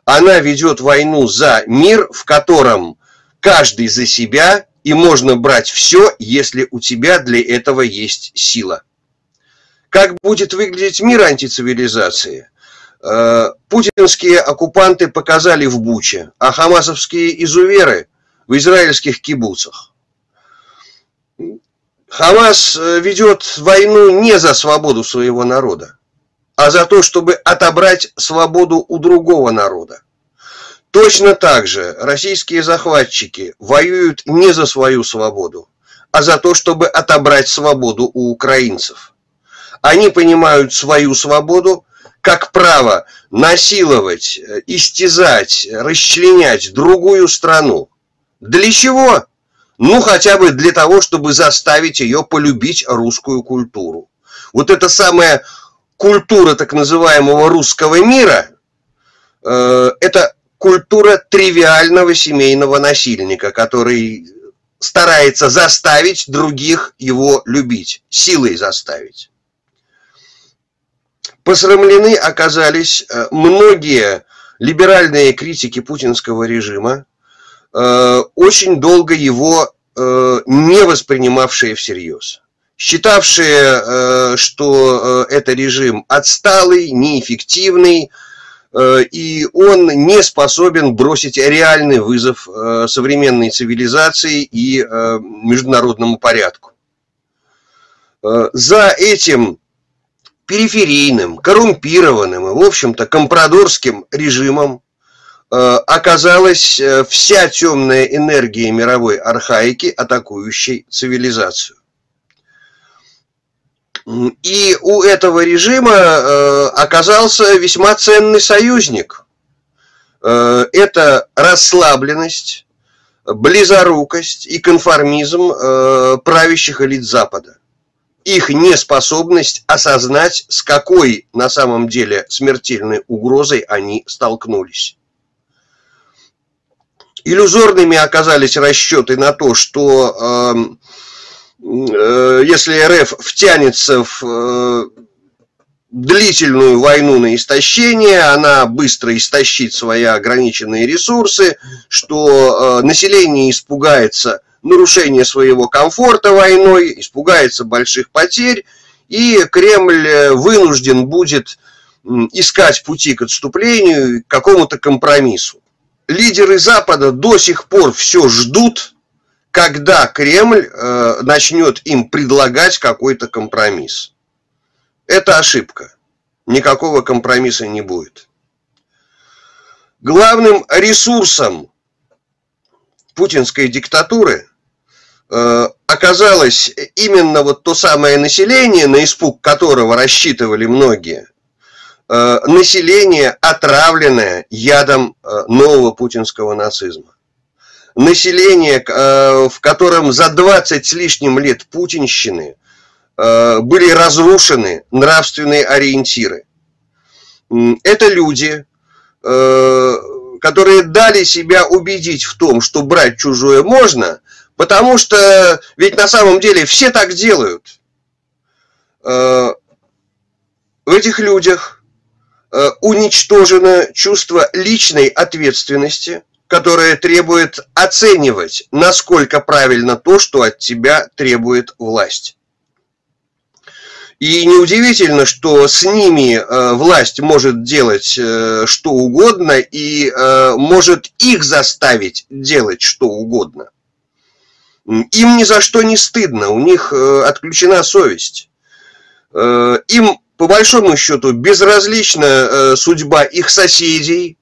Она ведет войну за мир, в котором каждый за себя и можно брать все, если у тебя для этого есть сила. Как будет выглядеть мир антицивилизации? Э, путинские оккупанты показали в Буче, а хамасовские изуверы в израильских кибуцах. Хамас э, ведет войну не за свободу своего народа, а за то, чтобы отобрать свободу у другого народа. Точно так же российские захватчики воюют не за свою свободу, а за то, чтобы отобрать свободу у украинцев. Они понимают свою свободу как право насиловать, истязать, расчленять другую страну. Для чего? Ну, хотя бы для того, чтобы заставить ее полюбить русскую культуру. Вот эта самая культура так называемого русского мира, э, это культура тривиального семейного насильника, который старается заставить других его любить, силой заставить. Посрамлены оказались э, многие либеральные критики путинского режима, э, очень долго его э, не воспринимавшие всерьез считавшие, что это режим отсталый, неэффективный, и он не способен бросить реальный вызов современной цивилизации и международному порядку. За этим периферийным, коррумпированным и, в общем-то, компрадорским режимом э, оказалась э, вся темная энергия мировой архаики, атакующей цивилизацию. И у этого режима э, оказался весьма ценный союзник. Это расслабленность, близорукость и конформизм правящих элит Запада их неспособность осознать, с какой на самом деле смертельной угрозой они столкнулись. Иллюзорными оказались расчеты на то, что э, если РФ втянется в э, длительную войну на истощение, она быстро истощит свои ограниченные ресурсы, что э, население испугается – нарушение своего комфорта войной, испугается больших потерь, и Кремль э, вынужден будет искать пути к отступлению, к какому-то компромиссу. Лидеры Запада до сих пор все ждут, когда Кремль э, начнет им предлагать какой-то компромисс. Это ошибка. Никакого компромисса не будет. Главным ресурсом путинской диктатуры Э, оказалось именно вот то самое население, на испуг которого рассчитывали многие, э, население, отравленное ядом э, нового путинского нацизма. Население, в котором за 20 с лишним лет путинщины были разрушены нравственные ориентиры. Это люди, которые дали себя убедить в том, что брать чужое можно – Потому что ведь на самом деле все так делают. Э, в этих людях э, уничтожено чувство личной ответственности, которое требует оценивать, насколько правильно то, что от тебя требует власть. И неудивительно, что с ними э, власть может делать что угодно и может их заставить делать что угодно. Им ни за что не стыдно, у них э, отключена совесть. Э, им, по большому счету, безразлична э, судьба их соседей,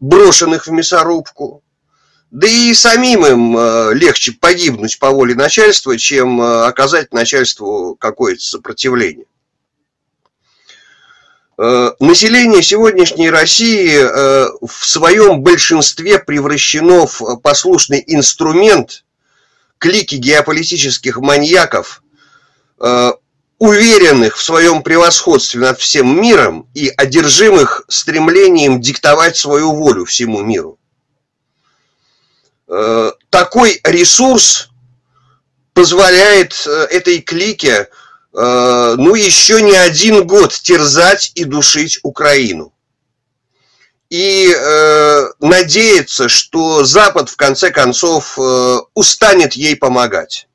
брошенных в мясорубку. Да и самим им легче погибнуть по воле начальства, чем оказать начальству какое-то сопротивление. Население сегодняшней России в своем большинстве превращено в послушный инструмент клики геополитических маньяков, э, уверенных в своем превосходстве над всем миром и одержимых стремлением диктовать свою волю всему миру. Э, такой ресурс позволяет э, этой клике ну еще не один год терзать и душить Украину и э, надеяться, что Запад в конце концов э, устанет ей помогать.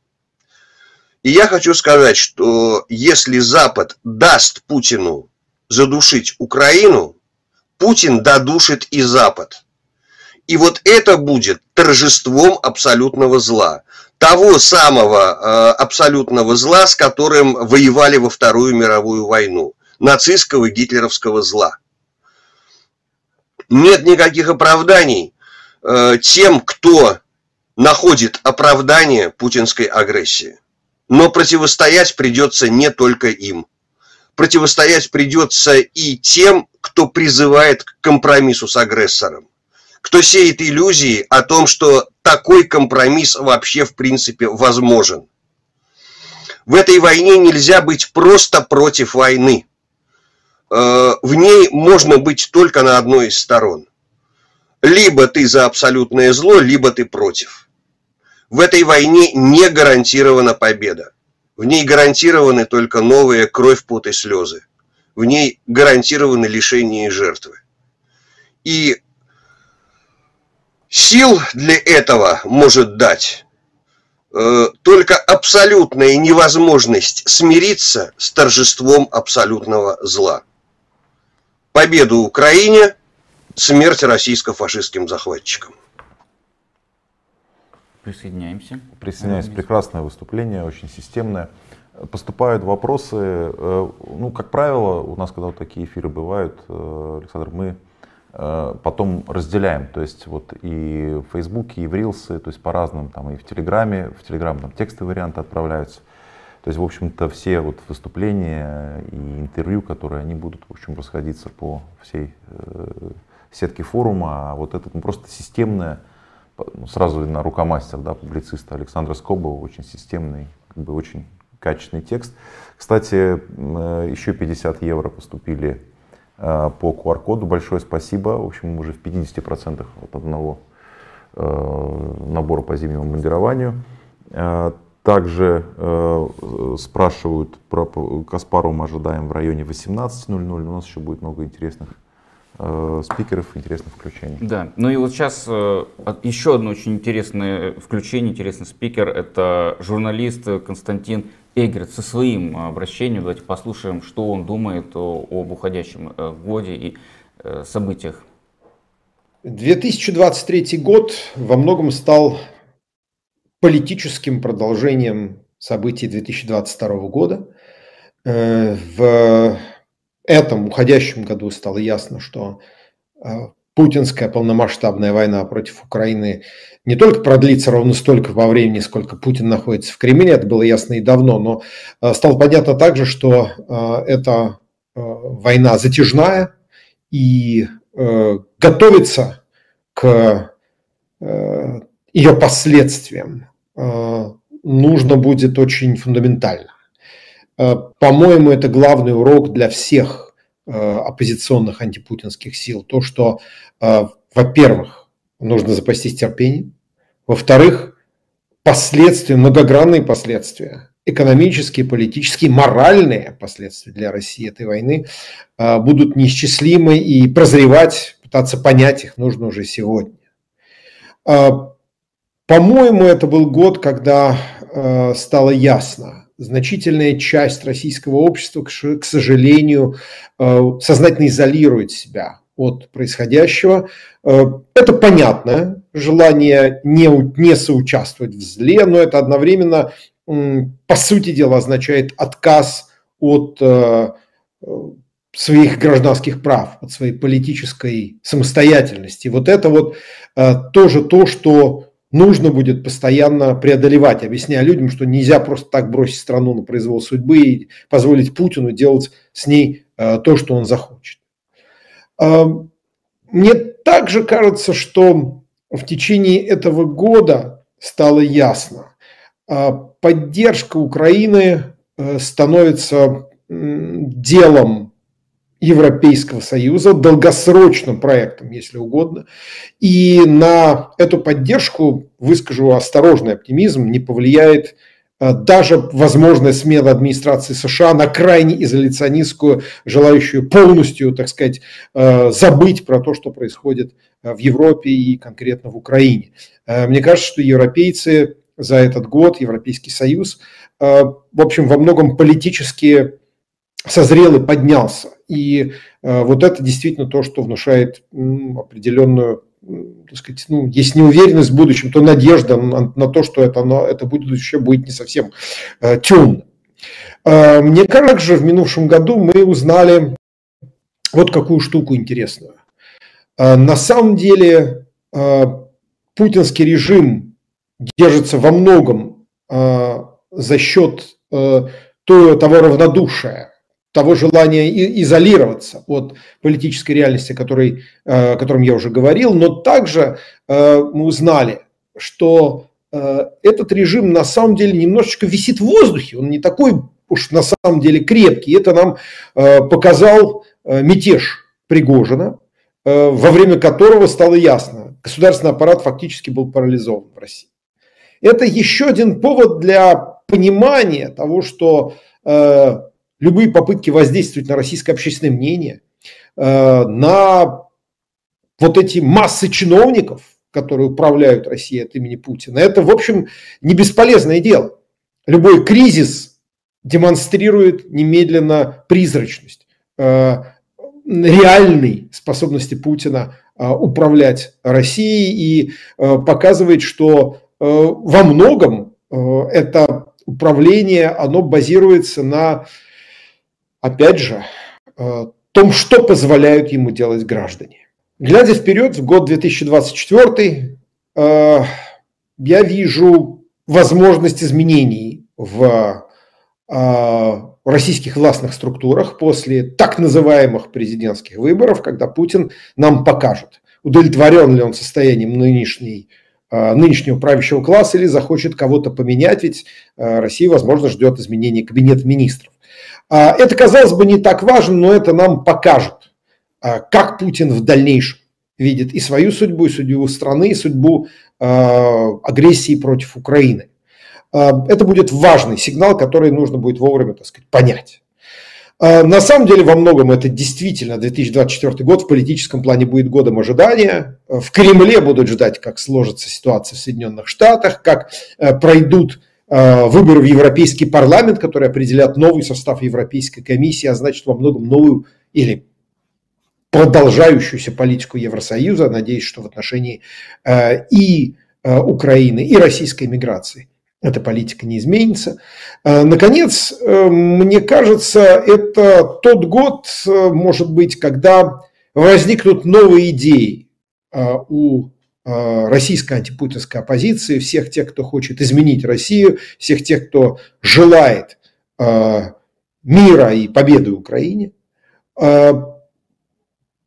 И я хочу сказать, что если Запад даст Путину задушить Украину, Путин додушит и Запад. И вот это будет торжеством абсолютного зла. Того самого э, абсолютного зла, с которым воевали во Вторую мировую войну. Нацистского гитлеровского зла нет никаких оправданий э, тем, кто находит оправдание путинской агрессии. Но противостоять придется не только им. Противостоять придется и тем, кто призывает к компромиссу с агрессором. Кто сеет иллюзии о том, что такой компромисс вообще в принципе возможен. В этой войне нельзя быть просто против войны. Э, в ней можно быть только на одной из сторон. Либо ты за абсолютное зло, либо ты против. В этой войне не гарантирована победа. В ней гарантированы только новые кровь, пот и слезы. В ней гарантированы лишение и жертвы. И сил для этого может дать э, только абсолютная невозможность смириться с торжеством абсолютного зла. Победу Украине, смерть российско-фашистским захватчикам. Присоединяемся. Присоединяюсь. Прекрасное выступление, очень системное. Поступают вопросы, э, ну, как правило, у нас, когда вот такие эфиры бывают, э, Александр, мы э, потом разделяем, то есть вот и в Фейсбуке, и в Рилсы, то есть по разным, там и в Телеграме, в Телеграм там текстовые варианты отправляются. То есть, в общем-то, все вот выступления и интервью, которые они будут, в общем, расходиться по всей сетке форума, а вот это ну, просто системное, сразу видно рукомастер, да, публициста Александра Скобова, очень системный, как бы очень качественный текст. Кстати, э, еще 50 евро поступили э, по QR-коду. Большое спасибо. В общем, мы уже в 50% от одного э, набора по зимнему бомбардированию. Также спрашивают про Каспару мы ожидаем в районе 18.00. У нас еще будет много интересных э, спикеров, интересных включений. Да, ну и вот сейчас э, еще одно очень интересное включение, интересный спикер. Это журналист Константин Эгерт со своим обращением. Давайте послушаем, что он думает о, об уходящем э, годе и э, событиях. 2023 год во многом стал политическим продолжением событий 2022 года. Э, в этом уходящем году стало ясно, что э, путинская полномасштабная война против Украины не только продлится ровно столько во времени, сколько Путин находится в Кремле, это было ясно и давно, но э, стало понятно также, что эта война затяжная и готовится к ее последствиям Э, нужно будет очень фундаментально. Э, по-моему, это главный урок для всех э, оппозиционных антипутинских сил. То, что, во-первых, нужно запастись терпением. Во-вторых, последствия, многогранные последствия, экономические, политические, моральные последствия для России этой войны будут неисчислимы и прозревать, пытаться понять их нужно уже сегодня. По-моему, это был год, когда э, стало ясно, значительная часть российского общества, к, сожалению, э, сознательно изолирует себя от происходящего. Э, это понятно, желание не, не соучаствовать в зле, но это одновременно, по сути дела, означает отказ от э, своих гражданских прав, от своей политической самостоятельности. Вот это вот тоже то, что нужно будет постоянно преодолевать, объясняя людям, что нельзя просто так бросить страну на произвол судьбы и позволить Путину делать с ней э, то, что он захочет. Э, мне также кажется, что в течение этого года стало ясно, э, поддержка Украины становится делом Европейского Союза, долгосрочным проектом, если угодно. И на эту поддержку, выскажу осторожный оптимизм, не повлияет э, даже возможная смена администрации США на крайне изоляционистскую, желающую полностью, так сказать, э, забыть про то, что происходит э, в Европе и конкретно в Украине. Мне кажется, что европейцы за этот год, Европейский Союз, в общем, во многом политически созрел и поднялся. И э, вот это действительно то, что внушает определенную, так сказать, ну, есть неуверенность в будущем, то надежда на, то, что это, оно, это будущее будет не совсем э, темным. Э, мне кажется, в минувшем году мы узнали вот какую штуку интересную. Э, на самом деле э, путинский режим держится во многом за счет того равнодушия, того желания изолироваться от политической реальности, который, э, о котором я уже говорил, но также э, мы узнали, что э, этот режим на самом деле немножечко висит в воздухе, он не такой уж на самом деле крепкий. Это нам показал мятеж Пригожина, во время которого стало ясно, государственный аппарат фактически был парализован в России. Это еще один повод для понимания того, что любые попытки воздействовать на российское общественное мнение, на вот эти массы чиновников, которые управляют Россией от имени Путина, это, в общем, не бесполезное дело. Любой кризис демонстрирует немедленно призрачность э, реальной способности Путина э, управлять Россией и э, показывает, что во многом это управление, оно базируется на, опять же, том, что позволяют ему делать граждане. Глядя вперед, в год 2024, э, я вижу возможность изменений в э, российских властных структурах после так называемых президентских выборов, когда Путин нам покажет, удовлетворен ли он состоянием нынешней, э, нынешнего правящего класса или захочет кого-то поменять, ведь Россия, возможно, ждет изменения кабинета министров. Это, казалось бы, не так важно, но это нам покажет а, как Путин в дальнейшем видит и свою судьбу, и судьбу страны, и судьбу а, агрессии против Украины. А, это будет важный сигнал, который нужно будет вовремя, так сказать, понять. На самом деле, во многом это действительно 2024 год в политическом плане будет годом ожидания. В Кремле будут ждать, как сложится ситуация в Соединенных Штатах, как пройдут выборы в Европейский парламент, которые определят новый состав Европейской комиссии, а значит во многом новую или продолжающуюся политику Евросоюза, надеюсь, что в отношении э, и э, Украины, и российской миграции эта политика не изменится. Э, наконец, мне кажется, это тот год, может быть, когда возникнут новые идеи у российской антипутинской оппозиции, всех тех, кто хочет изменить Россию, всех тех, кто желает мира и победы Украине.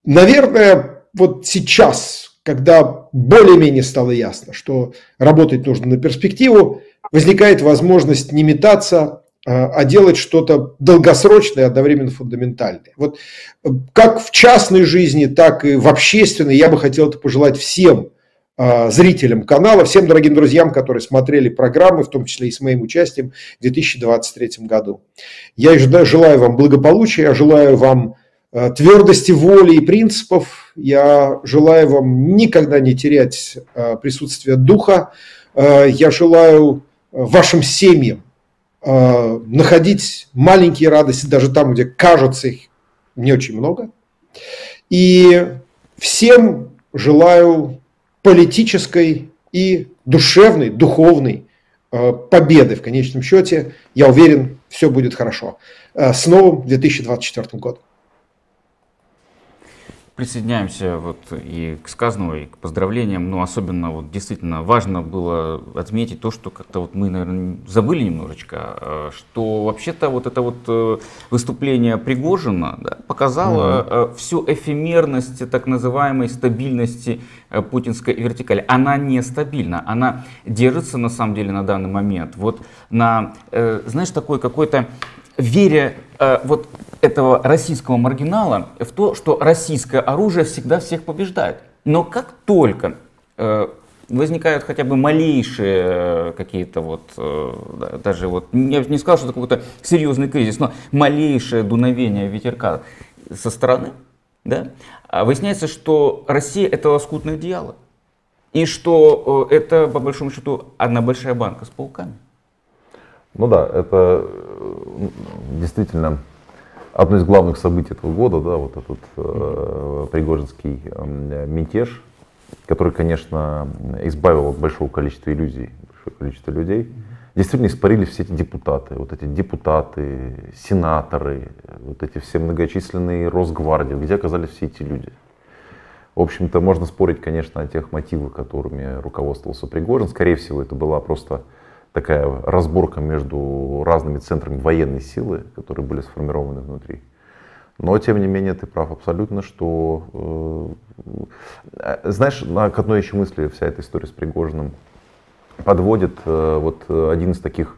Наверное, вот сейчас, когда более-менее стало ясно, что работать нужно на перспективу, возникает возможность не метаться, а, делать что-то долгосрочное одновременно фундаментальное. Вот э, как в частной жизни, так и в общественной я бы хотел это пожелать всем зрителям канала, всем дорогим друзьям, которые смотрели программы, в том числе и с моим участием в 2023 году. Я желаю вам благополучия, я желаю вам Э, твердости воли и принципов. Я желаю вам никогда не терять э, присутствие духа. Я желаю вашим семьям находить маленькие радости даже там, где кажется их не очень много. И всем желаю политической и душевной, духовной победы в конечном счете. Я уверен, все будет хорошо. С новым 2024 годом присоединяемся вот и к сказанному, и к поздравлениям, но особенно вот действительно важно было отметить то, что как-то вот мы, наверное, забыли немножечко, а, что вообще-то вот это вот э, выступление Пригожина да, показало mm-hmm. всю эфемерность так называемой стабильности э, путинской вертикали. Она не стабильна, она держится на самом деле на данный момент вот на, знаешь, такой какой-то вере вот этого российского маргинала в то, что российское оружие всегда всех побеждает. Но как только э, возникают хотя бы малейшие э, какие-то вот, э, даже вот, я не сказал, что это какой-то серьезный кризис, но малейшее дуновение ветерка со стороны, да, а выясняется, что Россия это лоскутное одеяло. И что э, это, по большому счету, одна большая банка с пауками. Ну да, это э, действительно одно из главных событий этого года, да, вот этот э, Пригожинский э, мятеж, который, конечно, избавил от большого количества иллюзий, большое количество людей. Действительно испарили все эти депутаты, вот эти депутаты, сенаторы, вот эти все многочисленные Росгвардии, где оказались все эти люди. В общем-то, можно спорить, конечно, о тех мотивах, которыми руководствовался Пригожин. Скорее всего, это была просто такая разборка между разными центрами военной силы, которые были сформированы внутри. Но, тем не менее, ты прав абсолютно, что, э, знаешь, на, к одной еще мысли вся эта история с Пригожиным подводит э, вот один из таких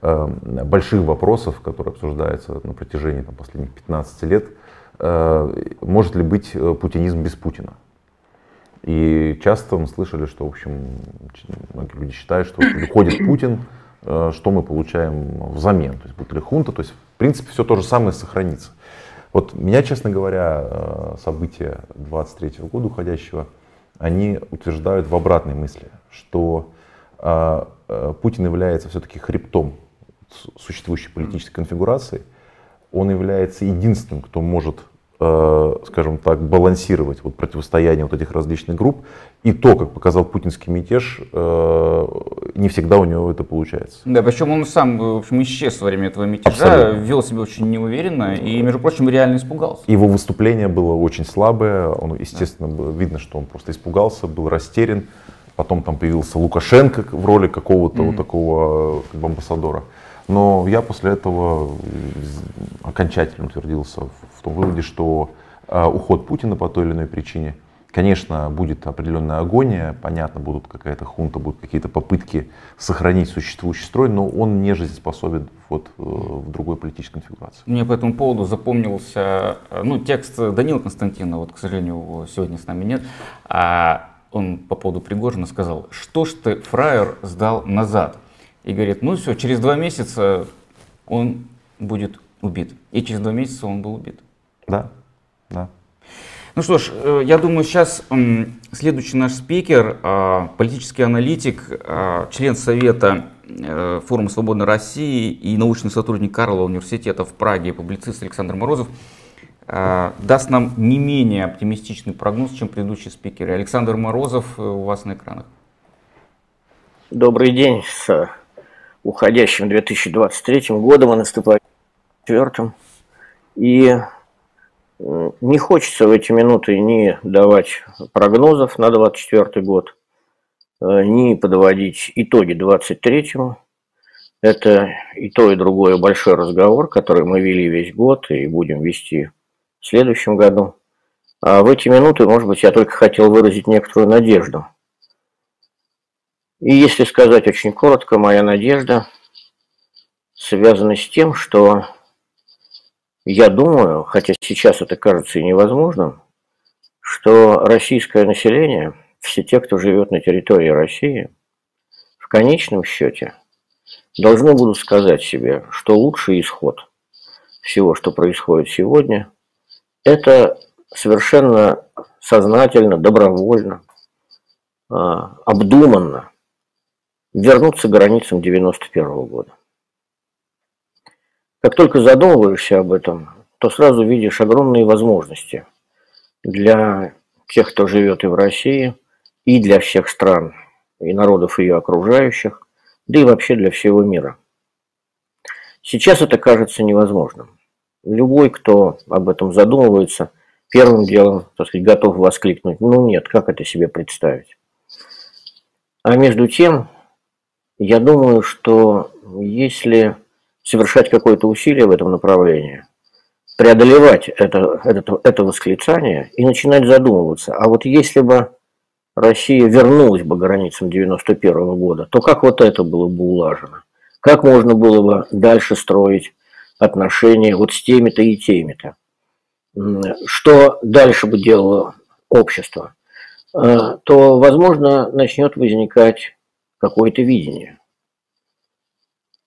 э, больших вопросов, который обсуждается на протяжении там, последних 15 лет, может ли быть путинизм без Путина. И часто мы слышали, что, в общем, многие люди считают, что приходит Путин, что мы получаем взамен. То есть будет ли хунта, то есть, в принципе, все то же самое сохранится. Вот меня, честно говоря, события 23 года уходящего, они утверждают в обратной мысли, что а, Путин является все-таки хребтом существующей политической конфигурации. Он является единственным, кто может, скажем так, балансировать вот противостояние вот этих различных групп. И то, как показал путинский мятеж, не всегда у него это получается. Да, причем он сам, в общем, исчез во время этого мятежа, Абсолютно. вел себя очень неуверенно и, между прочим, реально испугался. Его выступление было очень слабое, он, естественно, да. видно, что он просто испугался, был растерян. Потом там появился Лукашенко в роли какого-то mm-hmm. вот такого как бы, амбассадора. Но я после этого окончательно утвердился в том выводе, что э, уход Путина по той или иной причине, конечно, будет определенная агония, понятно, будут какая-то хунта, будут какие-то попытки сохранить существующий строй, но он не жизнеспособен вот, э, в другой политической конфигурации. Мне по этому поводу запомнился э, ну, текст Данила Константина, вот, к сожалению, его сегодня с нами нет, а он по поводу Пригожина сказал, что ж ты, фраер, сдал назад? И говорит, ну все, через два месяца он будет убит. И через два месяца он был убит. Да, да. Ну что ж, э, я думаю, сейчас следующий наш спикер, а, политический аналитик, а, член Совета э, Форума Свободной России и научный сотрудник Карлова университета в Праге, публицист Александр Морозов, а, даст нам не менее оптимистичный прогноз, чем предыдущие спикеры. Александр Морозов э, у вас на экранах. Добрый день с уходящим 2023 годом и наступающим четвертым. И не хочется в эти минуты ни давать прогнозов на 24 год, э, ни подводить итоги 23-му. Это и то, и другое большой разговор, который мы вели весь год и будем вести в следующем году. А в эти минуты, может быть, я только хотел выразить некоторую надежду. И если сказать очень коротко, моя надежда связана с тем, что я думаю, хотя сейчас это кажется и невозможным, что российское население, все те, кто живет на территории России, в конечном счете должны будут сказать себе, что лучший исход всего, что происходит сегодня, это совершенно сознательно, добровольно, а, обдуманно вернуться к границам 91 года. Как только задумываешься об этом, то сразу видишь огромные возможности для тех, кто живет и в России, и для всех стран и народов ее окружающих, да и вообще для всего мира. Сейчас это кажется невозможным любой, кто об этом задумывается, первым делом, так сказать, готов воскликнуть, ну нет, как это себе представить? А между тем, я думаю, что если совершать какое-то усилие в этом направлении, преодолевать это, это, это восклицание и начинать задумываться, а вот если бы Россия вернулась бы к границам 91 года, то как вот это было бы улажено? Как можно было бы дальше строить отношения вот с теми-то и теми-то. Что дальше бы делало общество? А, то, возможно, начнет возникать какое-то видение.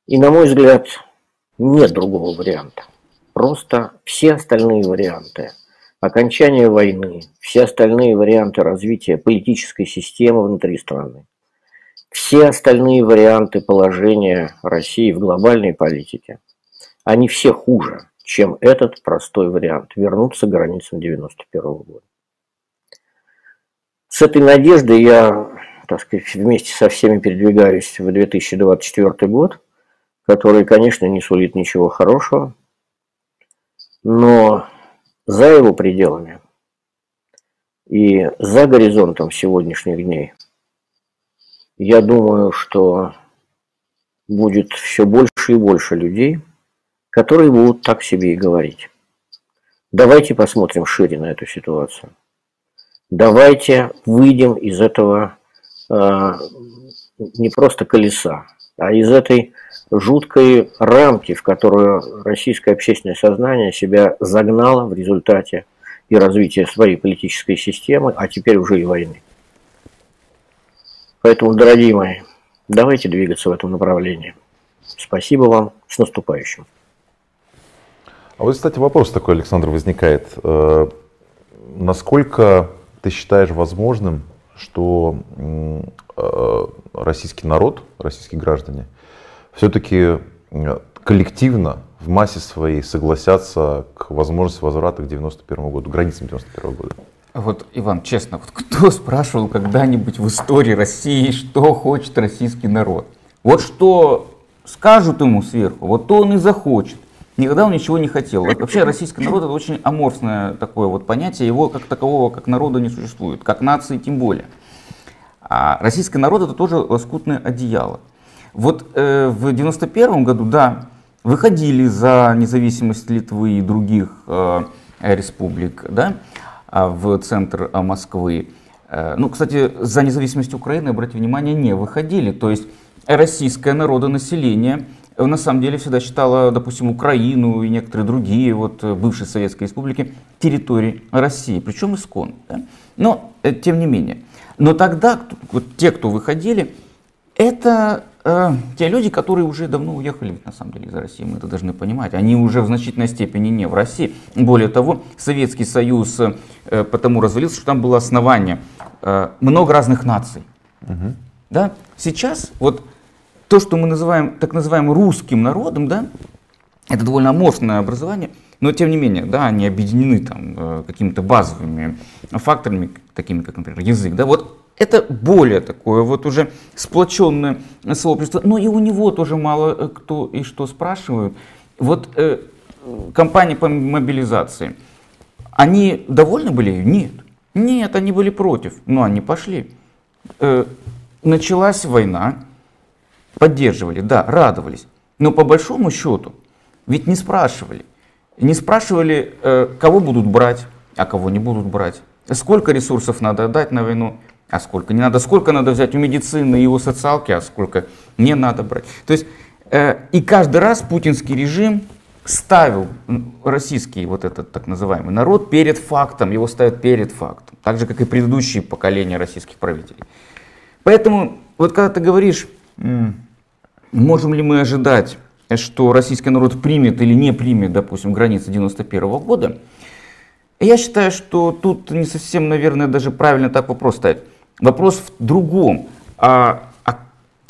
И, на мой взгляд, нет другого варианта. Просто все остальные варианты окончания войны, все остальные варианты развития политической системы внутри страны, все остальные варианты положения России в глобальной политике они все хуже, чем этот простой вариант – вернуться к границам 91 года. С этой надеждой я, так сказать, вместе со всеми передвигаюсь в 2024 год, который, конечно, не сулит ничего хорошего, но за его пределами и за горизонтом сегодняшних дней я думаю, что будет все больше и больше людей – которые будут так себе и говорить. Давайте посмотрим шире на эту ситуацию. Давайте выйдем из этого не просто колеса, а из этой жуткой рамки, в которую российское общественное сознание себя загнало в результате и развития своей политической системы, а теперь уже и войны. Поэтому, дорогие мои, давайте двигаться в этом направлении. Спасибо вам, с наступающим. А вот, кстати, вопрос такой, Александр, возникает. Э, насколько ты считаешь возможным, что э, российский народ, российские граждане, все-таки коллективно в массе своей согласятся к возможности возврата к 91 году, границам 91 года? Вот, Иван, честно, вот кто спрашивал когда-нибудь в истории России, что хочет российский народ? Вот что скажут ему сверху, вот то он и захочет. Никогда он ничего не хотел. Вообще российский народ это очень аморфное такое вот понятие, его как такового, как народа не существует, как нации тем более. А российский народ это тоже лоскутное одеяло. Вот э, в 91 году, да, выходили за независимость Литвы и других э, республик, да, а, в центр э, Москвы. Э, ну, кстати, за независимость Украины, обратите внимание, не выходили. То есть российское народонаселение на самом деле всегда считало, допустим, Украину и некоторые другие вот, э, бывшие советские республики территорией России, причем исконно. Да? Но, э, тем не менее. Но тогда вот, те, кто выходили, это э, те люди, которые уже давно уехали, на самом деле, из России, мы это должны понимать. Они уже в значительной степени не в России. Более того, Советский Союз э, потому развалился, что там было основание э, много разных наций. Угу. Да? Сейчас вот то, что мы называем так называемым русским народом, да, это довольно аморфное образование, но тем не менее, да, они объединены там э, какими-то базовыми факторами, такими как, например, язык. Да, вот это более такое вот уже сплоченное сообщество. Но и у него тоже мало э, кто и что спрашивают. Вот э, компании по мобилизации, они довольны были? Нет. Нет, они были против, но они пошли. Э, началась война, поддерживали, да, радовались. Но по большому счету, ведь не спрашивали. Не спрашивали, э, кого будут брать, а кого не будут брать. Сколько ресурсов надо отдать на войну, а сколько не надо. Сколько надо взять у медицины и у социалки, а сколько не надо брать. То есть э, и каждый раз путинский режим ставил российский вот этот так называемый народ перед фактом, его ставят перед фактом. Так же, как и предыдущие поколения российских правителей. Поэтому, вот когда ты говоришь, можем ли мы ожидать, что российский народ примет или не примет, допустим, границы 91 года, я считаю, что тут не совсем, наверное, даже правильно так вопрос ставить. Вопрос в другом. А, а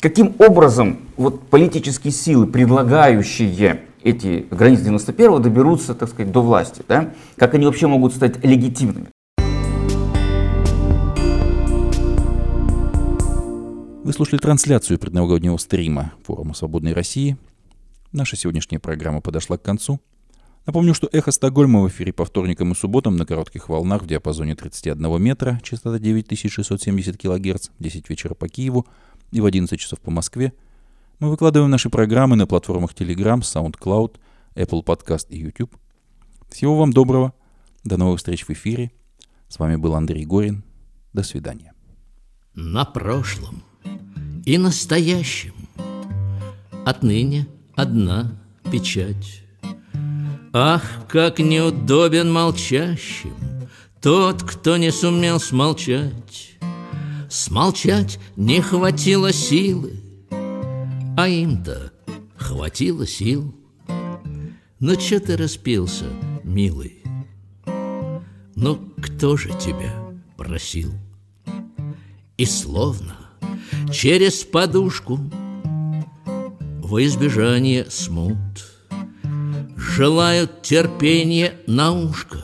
каким образом вот политические силы, предлагающие эти границы 91 доберутся, так сказать, до власти? Да? Как они вообще могут стать легитимными? Вы слушали трансляцию предновогоднего стрима форума «Свободной России». Наша сегодняшняя программа подошла к концу. Напомню, что «Эхо Стокгольма» в эфире по вторникам и субботам на коротких волнах в диапазоне 31 метра, частота 9670 кГц, 10 вечера по Киеву и в 11 часов по Москве. Мы выкладываем наши программы на платформах Telegram, SoundCloud, Apple Podcast и YouTube. Всего вам доброго. До новых встреч в эфире. С вами был Андрей Горин. До свидания. На прошлом и настоящем. Отныне одна печать. Ах, как неудобен молчащим Тот, кто не сумел смолчать. Смолчать не хватило силы, А им-то хватило сил. Но че ты распился, милый? Ну, кто же тебя просил? И словно через подушку во избежание смут. Желают терпения на ушко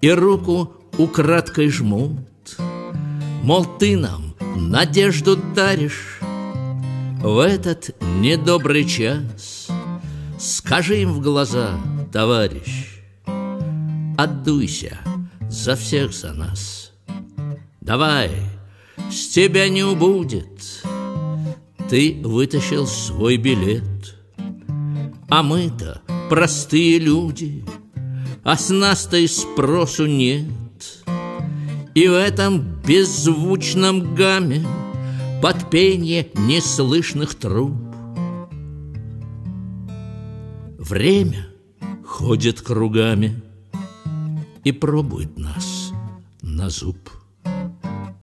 И руку украдкой жмут. Мол, ты нам надежду даришь В этот недобрый час. Скажи им в глаза, товарищ Отдуйся за всех за нас. Давай, с тебя не убудет. Ты вытащил свой билет, а мы-то простые люди, а с нас-то и спросу нет. И в этом беззвучном гамме под пение неслышных труб. Время ходит кругами и пробует нас на зуб.